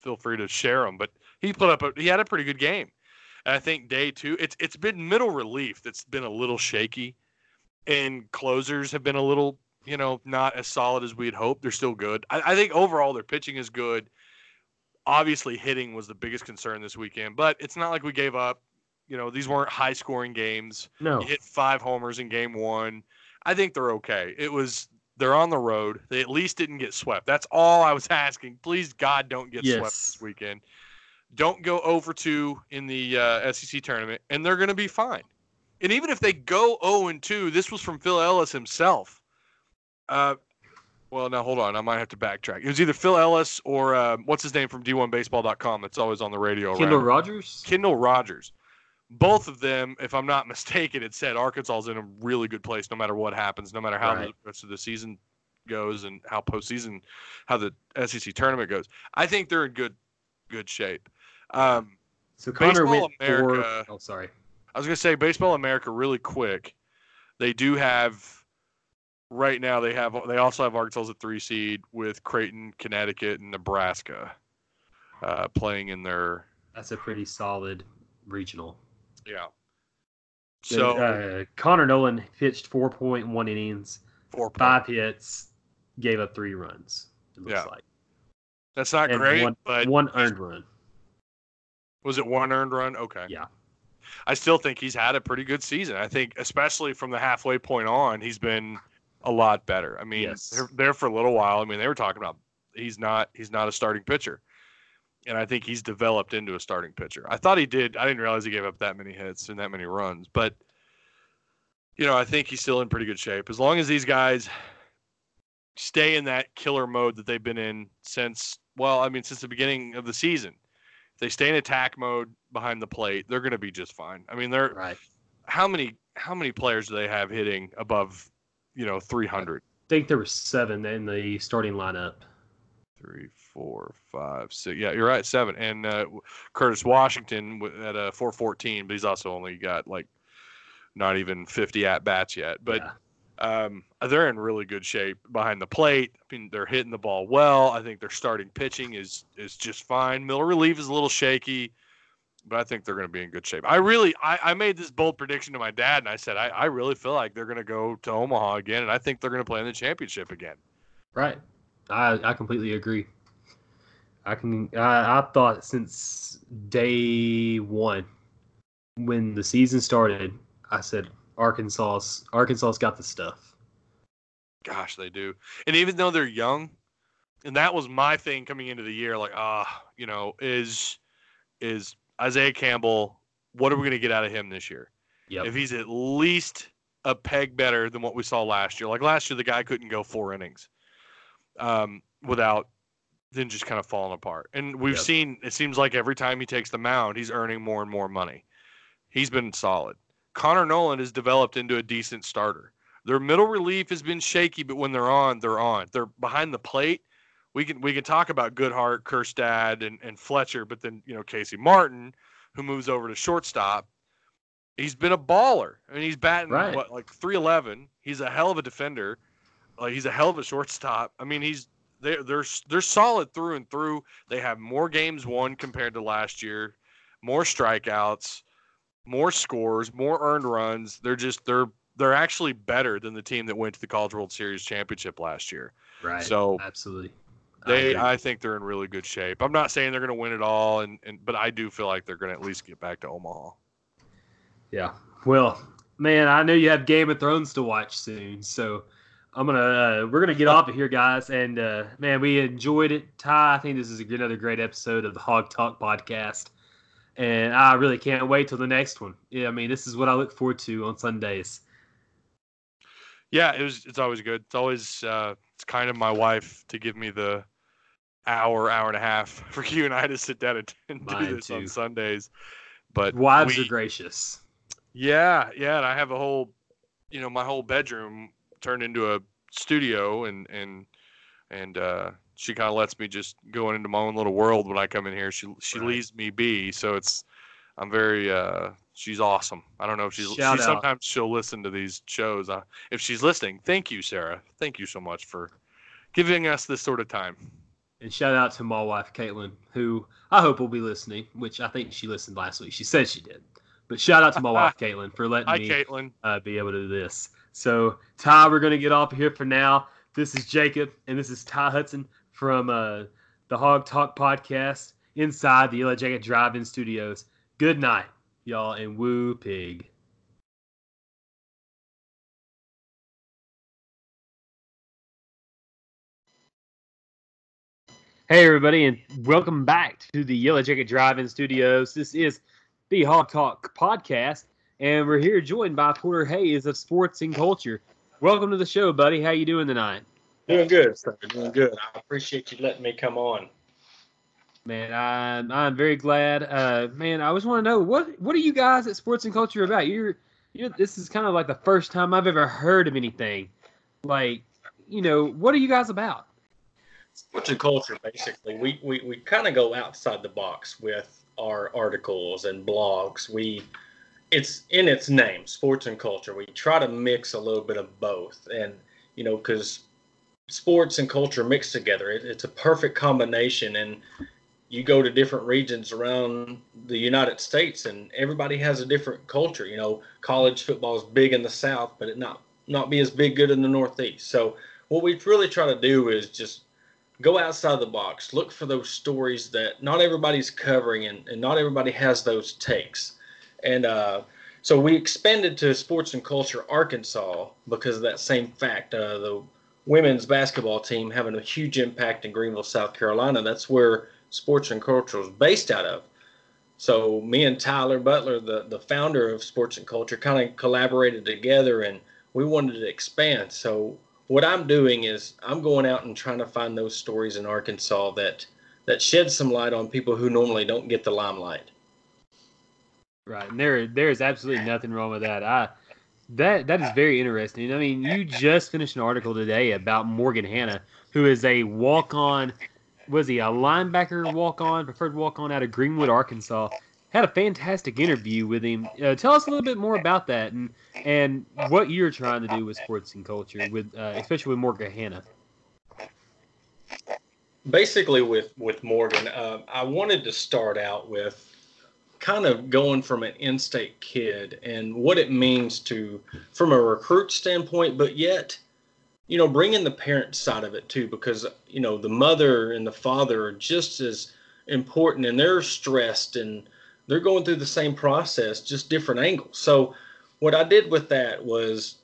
feel free to share them. But he put up a he had a pretty good game. And I think day two, it's it's been middle relief that's been a little shaky, and closers have been a little you know not as solid as we'd hoped. They're still good. I, I think overall their pitching is good. Obviously, hitting was the biggest concern this weekend, but it's not like we gave up. You know, these weren't high scoring games. No. He hit five homers in game one. I think they're okay. It was they're on the road. They at least didn't get swept. That's all I was asking. Please, God, don't get swept this weekend. Don't go over two in the uh, SEC tournament, and they're going to be fine. And even if they go 0 and 2, this was from Phil Ellis himself. Uh, well, now hold on. I might have to backtrack. It was either Phil Ellis or uh, what's his name from D1Baseball.com. That's always on the radio. Kendall around. Rogers. Kendall Rogers. Both of them, if I'm not mistaken, it said Arkansas's in a really good place no matter what happens, no matter how Right. the rest of the season goes and how postseason, how the SEC tournament goes. I think they're in good, good shape. Um, So Connor Baseball went America- for. Oh, sorry. I was gonna say Baseball America really quick. They do have right now. They have they also have Arkansas as a three seed with Creighton, Connecticut, and Nebraska uh, playing in their That's a pretty solid regional. Yeah. So uh, Connor Noland pitched 4.1 innings, four points. five hits, gave up three runs. It looks Yeah. like That's not and great, one, but one earned run. was it one earned run? Okay. Yeah. I still think he's had a pretty good season. I think, especially from the halfway point on, he's been a lot better. I mean, Yes. there for a little while. I mean, they were talking about he's not he's not a starting pitcher, and I think he's developed into a starting pitcher. I thought he did. I didn't realize he gave up that many hits and that many runs, but you know, I think he's still in pretty good shape as long as these guys stay in that killer mode that they've been in since well, I mean, since the beginning of the season. If they stay in attack mode behind the plate, they're going to be just fine. I mean, they're Right. how many how many players do they have hitting above, you know, 300? I think there were seven in the starting lineup. Three, four, five, six. Yeah, you're right, seven. And uh, Curtis Washington at a 414, but he's also only got like not even 50 at bats yet. But Yeah. um, they're in really good shape behind the plate. I mean, they're hitting the ball well. I think their starting pitching is is just fine. middle relief is a little shaky, but I think they're going to be in good shape. I really, I, I made this bold prediction to my dad, and I said I, I really feel like they're going to go to Omaha again, and I think they're going to play in the championship again. Right. I I completely agree. I can I, I thought since day one when the season started, I said Arkansas's Arkansas's got the stuff. Gosh, they do. And even though they're young, and that was my thing coming into the year, like, ah, you know, is is Isaiah Campbell, what are we going to get out of him this year? Yep. If he's at least a peg better than what we saw last year. Like last year, the guy couldn't go four innings um, without then just kind of falling apart. And we've Yep. seen it seems like every time he takes the mound, he's earning more and more money. He's been solid. Connor Noland has developed into a decent starter. Their middle relief has been shaky, but when they're on, they're on. They're behind the plate. We can we can talk about Goodheart, Kjerstad, and, and Fletcher, but then you know Casey Martin, who moves over to shortstop. He's been a baller. I mean, he's batting Right. what like three eleven. He's a hell of a defender. Like he's a hell of a shortstop. I mean, he's they're they're they're solid through and through. They have more games won compared to last year, more strikeouts, more scores, more earned runs. They're just they're they're actually better than the team that went to the College World Series championship last year. Right. So absolutely. They agree. I, think they're in really good shape. I'm not saying they're going to win it all and, and but I do feel like they're going to at least get back to Omaha. Yeah. Well, man, I know you have Game of Thrones to watch soon, so I'm gonna uh, we're gonna get off of here, guys. And uh, man, we enjoyed it. Ty, I think this is another great episode of the Hawg Talk podcast. and I really can't wait till the next one. Yeah, I mean, this is what I look forward to on Sundays. Yeah, it was. It's always good. It's always. Uh, it's kind of my wife to give me the hour, hour and a half for you and I to sit down and, and do this too. on Sundays. But Wives we- are gracious. Yeah, yeah, and I have a whole, you know, my whole bedroom turned into a studio, and and and uh, she kind of lets me just go into my own little world when I come in here. She she Right. leaves me be, so it's I'm very uh, she's awesome. I don't know if she's she out. sometimes she'll listen to these shows. Uh, if she's listening, thank you, Sarah. Thank you so much for giving us this sort of time. And shout out to my wife, Caitlin, who I hope will be listening, which I think she listened last week. She said she did. But shout out to my wife, Caitlin, for letting Hi, me Caitlin. uh, be able to do this. So, Ty, we're going to get off here for now. This is Jacob, and this is Ty Hudson from uh, the Hawg Talk podcast inside the Yellow Jacket Drive In Studios. Good night, y'all, and woo pig. Hey, everybody, and welcome back to the Yellow Jacket Drive-In Studios. This is the Hawg Talk podcast, and we're here joined by Porter Hayes of Sports and Culture. Welcome to the show, buddy. How you doing tonight? Doing good, sir. Doing good. I appreciate you letting me come on. Man, I'm I'm very glad. Uh, man, I always want to know what what are you guys at Sports and Culture about? You're you know this is kind of like the first time I've ever heard of anything. Like, you know, what are you guys about? Sports and culture, basically, we we, we kind of go outside the box with our articles and blogs. We it's in its name, sports and culture. We try to mix a little bit of both, and you know, because sports and culture mix together, it, it's a perfect combination. And you go to different regions around the United States, and everybody has a different culture. You know, college football is big in the South, but it not not be as big good in the Northeast. So what we really try to do is just go outside the box, look for those stories that not everybody's covering, and, and not everybody has those takes. And uh, so we expanded to sports and culture Arkansas because of that same fact. Uh, the women's basketball team having a huge impact in Greenville, South Carolina. That's where sports and culture is based out of. So me and Tyler Butler, the, the founder of Sports and Culture, kind of collaborated together and we wanted to expand. So what I'm doing is I'm going out and trying to find those stories in Arkansas that that shed some light on people who normally don't get the limelight. Right, and there there is absolutely nothing wrong with that. I that that is very interesting. I mean, you just finished an article today about Morgan Hanna, who is a walk on. Was he a linebacker walk on, preferred walk on out of Greenwood, Arkansas? Had a fantastic interview with him. Uh, tell us a little bit more about that and and what you're trying to do with sports and culture, with uh, especially with Morgan Hanna. Basically, with with Morgan, uh, I wanted to start out with kind of going from an in-state kid and what it means to, from a recruit standpoint, but yet, you know, bring in the parent side of it too, because you know the mother and the father are just as important, and they're stressed and they're going through the same process, just different angles. So, what I did with that was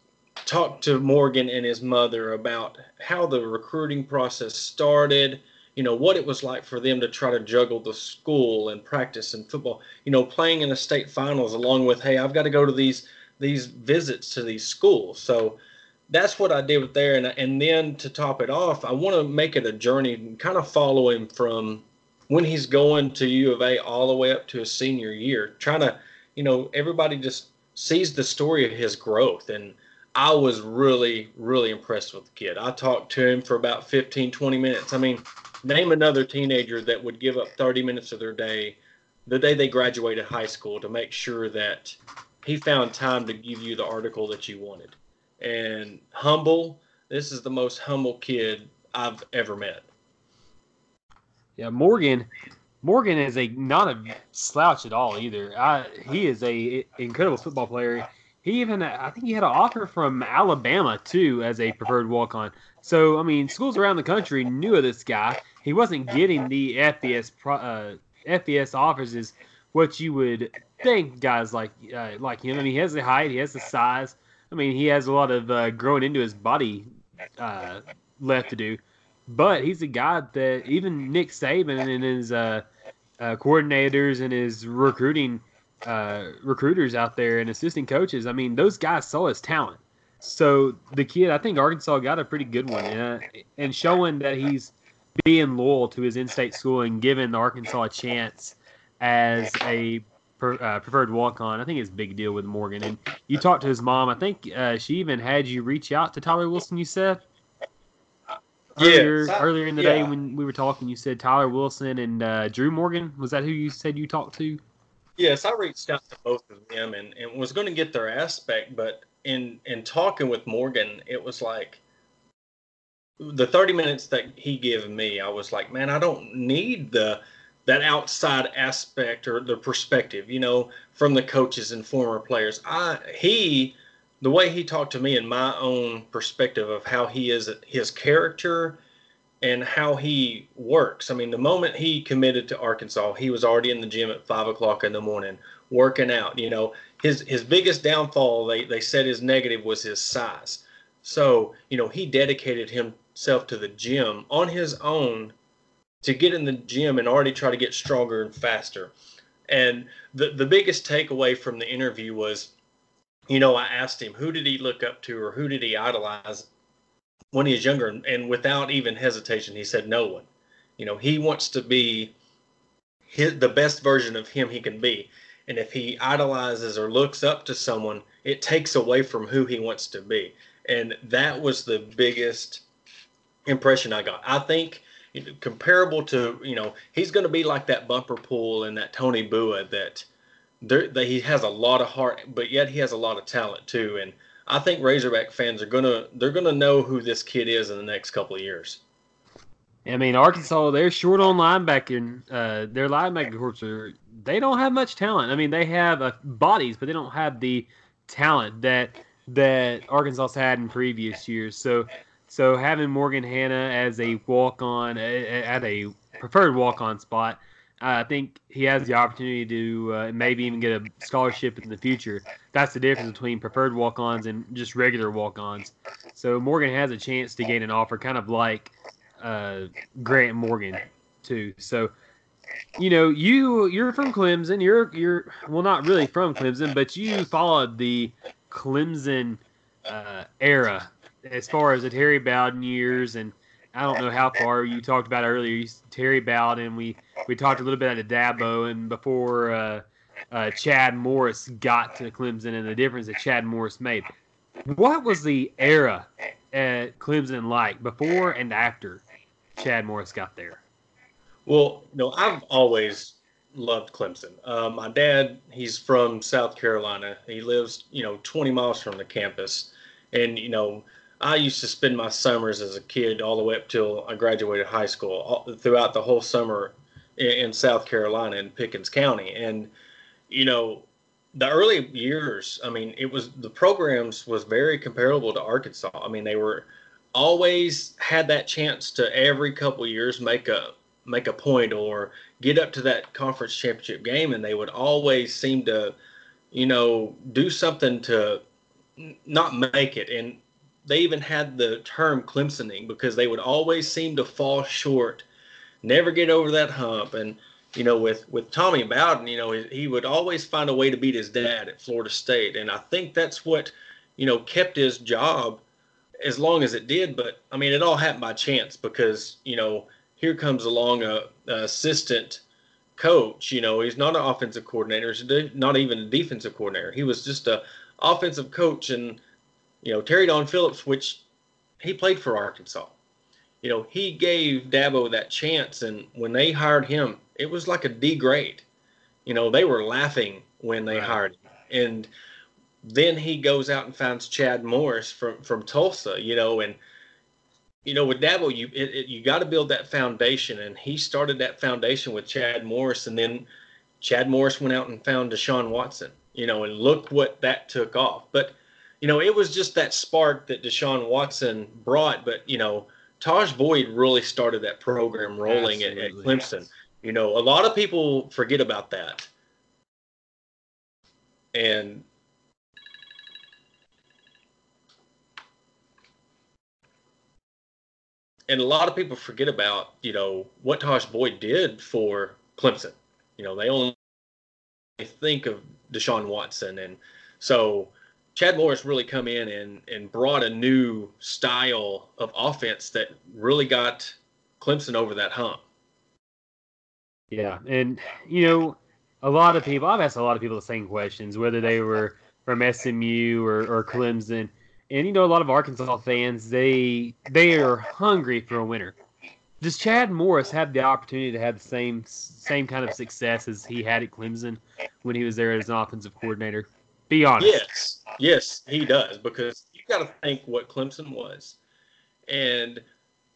talk to Morgan and his mother about how the recruiting process started, you know, what it was like for them to try to juggle the school and practice and football, you know, playing in the state finals along with, hey, I've got to go to these these visits to these schools. So that's what I did with there. And, and then to top it off, I want to make it a journey and kind of follow him from when he's going to U of A all the way up to his senior year, trying to, you know, everybody just sees the story of his growth. And I was really, really impressed with the kid. I talked to him for about 15, 20 minutes. I mean, name another teenager that would give up 30 minutes of their day the day they graduated high school to make sure that he found time to give you the article that you wanted. And humble, this is the most humble kid I've ever met. Yeah, Morgan. Morgan is a not a slouch at all either. I, he is a incredible football player. He even I think he had an offer from Alabama too as a preferred walk on. So I mean, schools around the country knew of this guy. He wasn't getting the FBS pro, uh, FBS offers is what you would think guys like uh, like him. I mean, he has the height, he has the size. I mean, he has a lot of uh, growing into his body uh, left to do. But he's a guy that even Nick Saban and his uh, uh, coordinators and his recruiting uh, recruiters out there and assistant coaches. I mean, those guys saw his talent. So the kid, I think Arkansas got a pretty good one, uh, and showing that he's being loyal to his in-state school and giving the Arkansas a chance as a per, uh, preferred walk-on. I think it's a big deal with Morgan. And you talked to his mom. I think uh, she even had you reach out to Tyler Wilson. You said earlier Yes, I- earlier in the day when we were talking, you said Tyler Wilson and uh, Drew Morgan. Was that who you said you talked to? Yes, I reached out to both of them and, and was going to get their aspect, but in in talking with Morgan, it was like the 30 minutes that he gave me, I was like, man, I don't need the that outside aspect or the perspective, you know, from the coaches and former players. I he the way he talked to me in my own perspective of how he is his character and how he works. I mean, the moment he committed to Arkansas, he was already in the gym at five o'clock in the morning working out. You know, his his biggest downfall, they they said his negative was his size. So you know, he dedicated himself to the gym on his own to get in the gym and already try to get stronger and faster. And the the biggest takeaway from the interview was, you know, I asked him who did he look up to or who did he idolize when he was younger, and, and without even hesitation, he said no one. You know, he wants to be his, the best version of him he can be. And if he idolizes or looks up to someone, it takes away from who he wants to be. And that was the biggest impression I got. I think you know, comparable to, you know, he's going to be like that bumper pool and that Tony Bua that there, that he has a lot of heart, but yet he has a lot of talent too. And I think Razorback fans are gonna they're gonna know who this kid is in the next couple of years. I mean, Arkansas, they're short on linebacker. Uh, their linebacker corps are they don't have much talent. I mean, they have uh, bodies, but they don't have the talent that that Arkansas had in previous years. So, so having Morgan Hanna as a walk on at a preferred walk on spot, I think he has the opportunity to uh, maybe even get a scholarship in the future. That's the difference between preferred walk ons and just regular walk ons. So Morgan has a chance to gain an offer, kind of like uh, Grant Morgan too. So, you know, you you're from Clemson. You're you're well, not really from Clemson, but you followed the Clemson uh, era as far as the Terry Bowden years, and I don't know how far you talked about earlier. Terry Bowden. We we talked a little bit at the Dabo, and before uh, uh, Chad Morris got to Clemson, and the difference that Chad Morris made. What was the era at Clemson like before and after Chad Morris got there? Well, no, I've always loved Clemson. Uh, my dad, he's from South Carolina. He lives, you know, 20 miles from the campus, and you know, I used to spend my summers as a kid all the way up till I graduated high school, all, throughout the whole summer in, in South Carolina in Pickens County, and you know, the early years, I mean, it was the programs was very comparable to Arkansas. I mean, they were always had that chance to every couple years make a make a point or get up to that conference championship game, and they would always seem to, you know, do something to not make it. And they even had the term Clemsoning because they would always seem to fall short, never get over that hump. And you know, with with Tommy Bowden, you know, he, he would always find a way to beat his dad at Florida State, and I think that's what you know kept his job as long as it did. But I mean, it all happened by chance because you know here comes along a, a assistant coach. You know, he's not an offensive coordinator, he's not even a defensive coordinator. He was just a offensive coach, and you know Terry Don Phillips, which he played for Arkansas. You know, he gave Dabo that chance, and when they hired him, it was like a D grade. You know, they were laughing when they Right. hired him, and then he goes out and finds Chad Morris from from Tulsa. You know, and you know with Dabo, you it, it, you got to build that foundation, and he started that foundation with Chad Morris, and then Chad Morris went out and found Deshaun Watson. You know, and look what that took off. But you know, it was just that spark that Deshaun Watson brought. But you know, Tajh Boyd really started that program rolling at, at. Clemson. You know, a lot of people forget about that. And and a lot of people forget about, you know, what Tajh Boyd did for Clemson. You know, they only think of Deshaun Watson, and so Chad Morris really come in and and brought a new style of offense that really got Clemson over that hump. Yeah, and you know, a lot of people. I've asked a lot of people the same questions, whether they were from SMU or, or Clemson, and you know, a lot of Arkansas fans they they are hungry for a winner. Does Chad Morris have the opportunity to have the same same kind of success as he had at Clemson when he was there as an offensive coordinator? Be honest. Yes, yes, he does because you got to think what Clemson was, and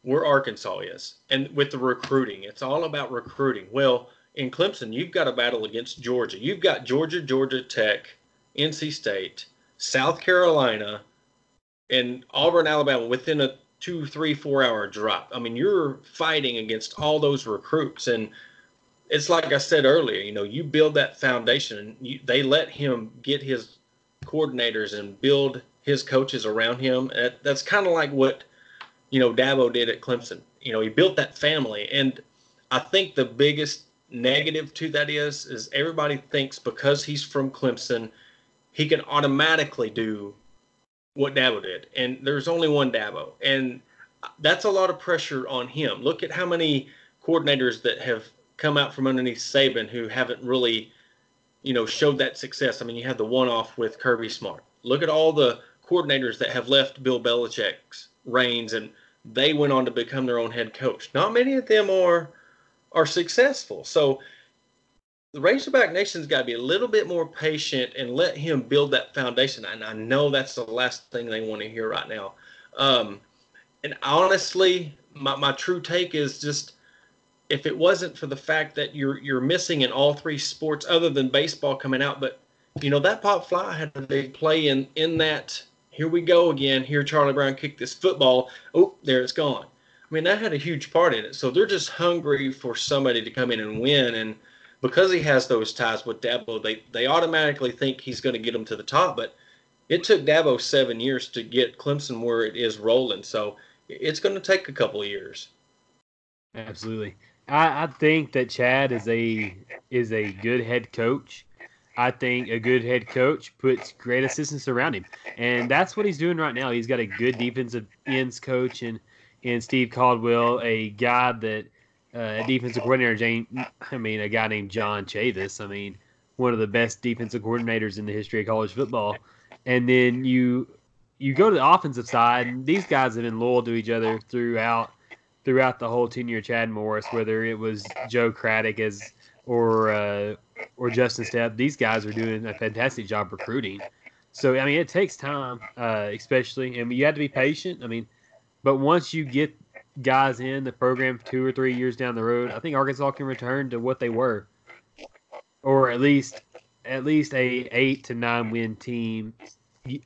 where Arkansas is, and with the recruiting, it's all about recruiting. Well, in Clemson, you've got a battle against Georgia. You've got Georgia, Georgia Tech, NC State, South Carolina, and Auburn, Alabama within a two, three, four hour drop. I mean, you're fighting against all those recruits. And it's like I said earlier, you know, you build that foundation and you, they let him get his coordinators and build his coaches around him. That's kind of like what, you know, Dabo did at Clemson. You know, he built that family. And I think the biggest negative to that is, is everybody thinks because he's from Clemson, he can automatically do what Dabo did, and there's only one Dabo, and that's a lot of pressure on him. Look at how many coordinators that have come out from underneath Saban who haven't really, you know, showed that success. I mean, you had the one-off with Kirby Smart. Look at all the coordinators that have left Bill Belichick's reins, and they went on to become their own head coach. Not many of them are are successful. So the Razorback Nation's got to be a little bit more patient and let him build that foundation. And I know that's the last thing they want to hear right now. Um, and honestly, my, my true take is just if it wasn't for the fact that you're you're missing in all three sports other than baseball coming out, but you know that pop fly had a big play in in that. Here we go again. Here Charlie Brown kicked this football. Oh, there it's gone. I mean that had a huge part in it. So they're just hungry for somebody to come in and win and because he has those ties with Dabo, they they automatically think he's going to get them to the top. But it took Dabo seven years to get Clemson where it is rolling, so it's going to take a couple of years. Absolutely, I, I think that Chad is a is a good head coach. I think a good head coach puts great assistants around him, and that's what he's doing right now. He's got a good defensive ends coach and and Steve Caldwell, a guy that uh, defensive coordinator, I mean, a guy named John Chavis. I mean, one of the best defensive coordinators in the history of college football. And then you you go to the offensive side, and these guys have been loyal to each other throughout throughout the whole tenure of Chad Morris, whether it was Joe Craddock as or uh, or Justin Stepp. These guys are doing a fantastic job recruiting. So I mean, it takes time, uh, especially, and you have to be patient. I mean, but once you get guys in the program two or three years down the road, I think Arkansas can return to what they were, or at least at least a eight to nine win team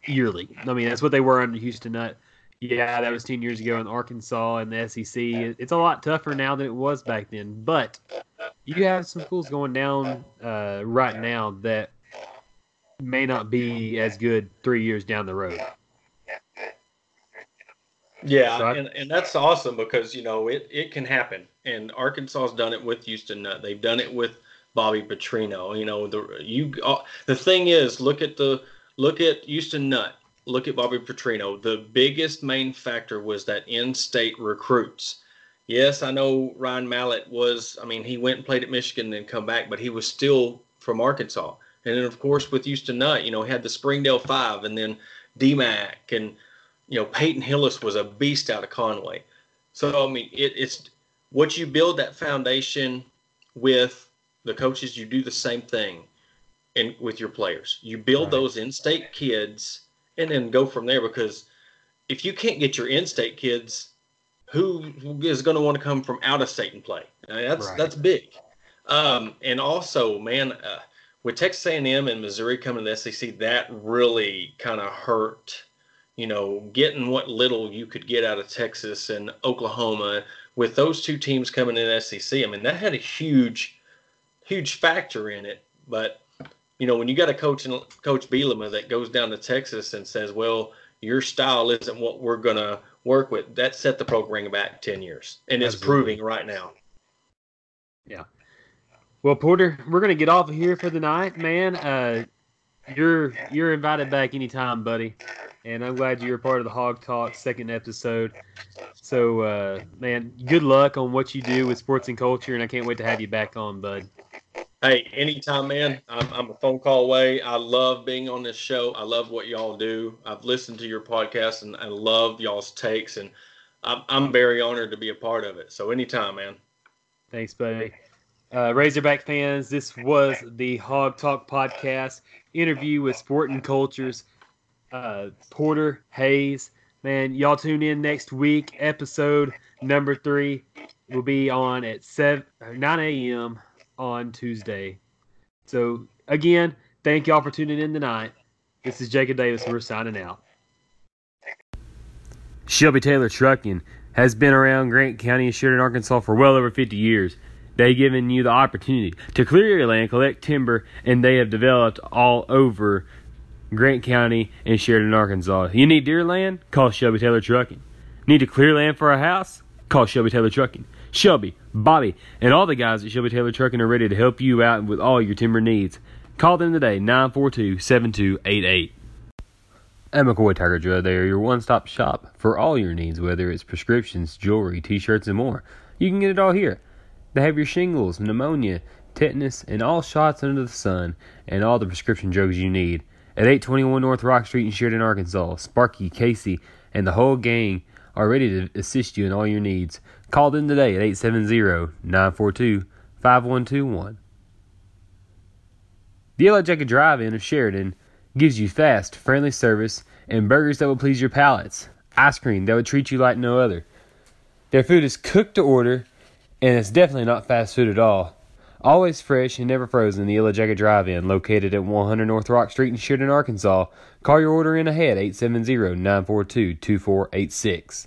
yearly. I mean, that's what they were under Houston Nutt. Yeah, that was ten years ago in Arkansas and the SEC. It's a lot tougher now than it was back then, but you have some schools going down uh, right now that may not be as good three years down the road. Yeah, so I, and, and that's awesome because you know it, it can happen, and Arkansas's done it with Houston Nutt. They've done it with Bobby Petrino. You know the you uh, the thing is look at the look at Houston Nutt. Look at Bobby Petrino. The biggest main factor was that in-state recruits. Yes, I know Ryan Mallett was. I mean, he went and played at Michigan and then come back, but he was still from Arkansas. And then of course with Houston Nutt, you know, had the Springdale Five, and then DMAC and you know, Peyton Hillis was a beast out of Conway. So I mean, it, it's what you build that foundation with the coaches. You do the same thing, and with your players, you build right. those in-state kids, and then go from there. Because if you can't get your in-state kids, who is going to want to come from out of state and play? I mean, that's right. that's big. Um, and also, man, uh, with Texas A&M and Missouri coming to the SEC, that really kind of hurt you know, getting what little you could get out of Texas and Oklahoma with those two teams coming in SEC. I mean, that had a huge, huge factor in it. But you know, when you got a coach and Coach Bielema that goes down to Texas and says, "Well, your style isn't what we're gonna work with," that set the program back ten years, and Absolutely. it's proving right now. Yeah. Well, Porter, we're gonna get off of here for the night, man. Uh, you're you're invited back anytime, buddy. And I'm glad you're a part of the Hawg Talk second episode. So, uh, man, good luck on what you do with sports and culture, and I can't wait to have you back on, bud. Hey, anytime, man. I'm, I'm a phone call away. I love being on this show. I love what y'all do. I've listened to your podcast and I love y'all's takes, and I'm, I'm very honored to be a part of it. So, anytime, man. Thanks, buddy. Uh, Razorback fans, this was the Hawg Talk podcast interview with Sport and Cultures. Uh, Porter Hayes, man, y'all tune in next week. Episode number three will be on at seven, 9 a.m on Tuesday. So, again, thank y'all for tuning in tonight. This is Jacob Davis. We're signing out. Shelby Taylor Trucking has been around Grant County and Sheridan, Arkansas for well over 50 years. They've given you the opportunity to clear your land, collect timber, and they have developed all over Grant County and Sheridan, Arkansas. You need deer land? Call Shelby Taylor Trucking. Need to clear land for a house? Call Shelby Taylor Trucking. Shelby, Bobby, and all the guys at Shelby Taylor Trucking are ready to help you out with all your timber needs. Call them today, 942 7288. At McCoy Tiger Drill, they are your one stop shop for all your needs, whether it's prescriptions, jewelry, t shirts, and more. You can get it all here. They have your shingles, pneumonia, tetanus, and all shots under the sun, and all the prescription drugs you need. At 821 North Rock Street in Sheridan, Arkansas, Sparky, Casey, and the whole gang are ready to assist you in all your needs. Call them today at 870-942-5121. The Yellow Jacket Drive-In of Sheridan gives you fast, friendly service and burgers that will please your palates. Ice cream that would treat you like no other. Their food is cooked to order, and it's definitely not fast food at all. Always fresh and never frozen, the Yellow Jacket Drive-In, located at 100 North Rock Street in Sheridan, Arkansas. Call your order in ahead, 870-942-2486.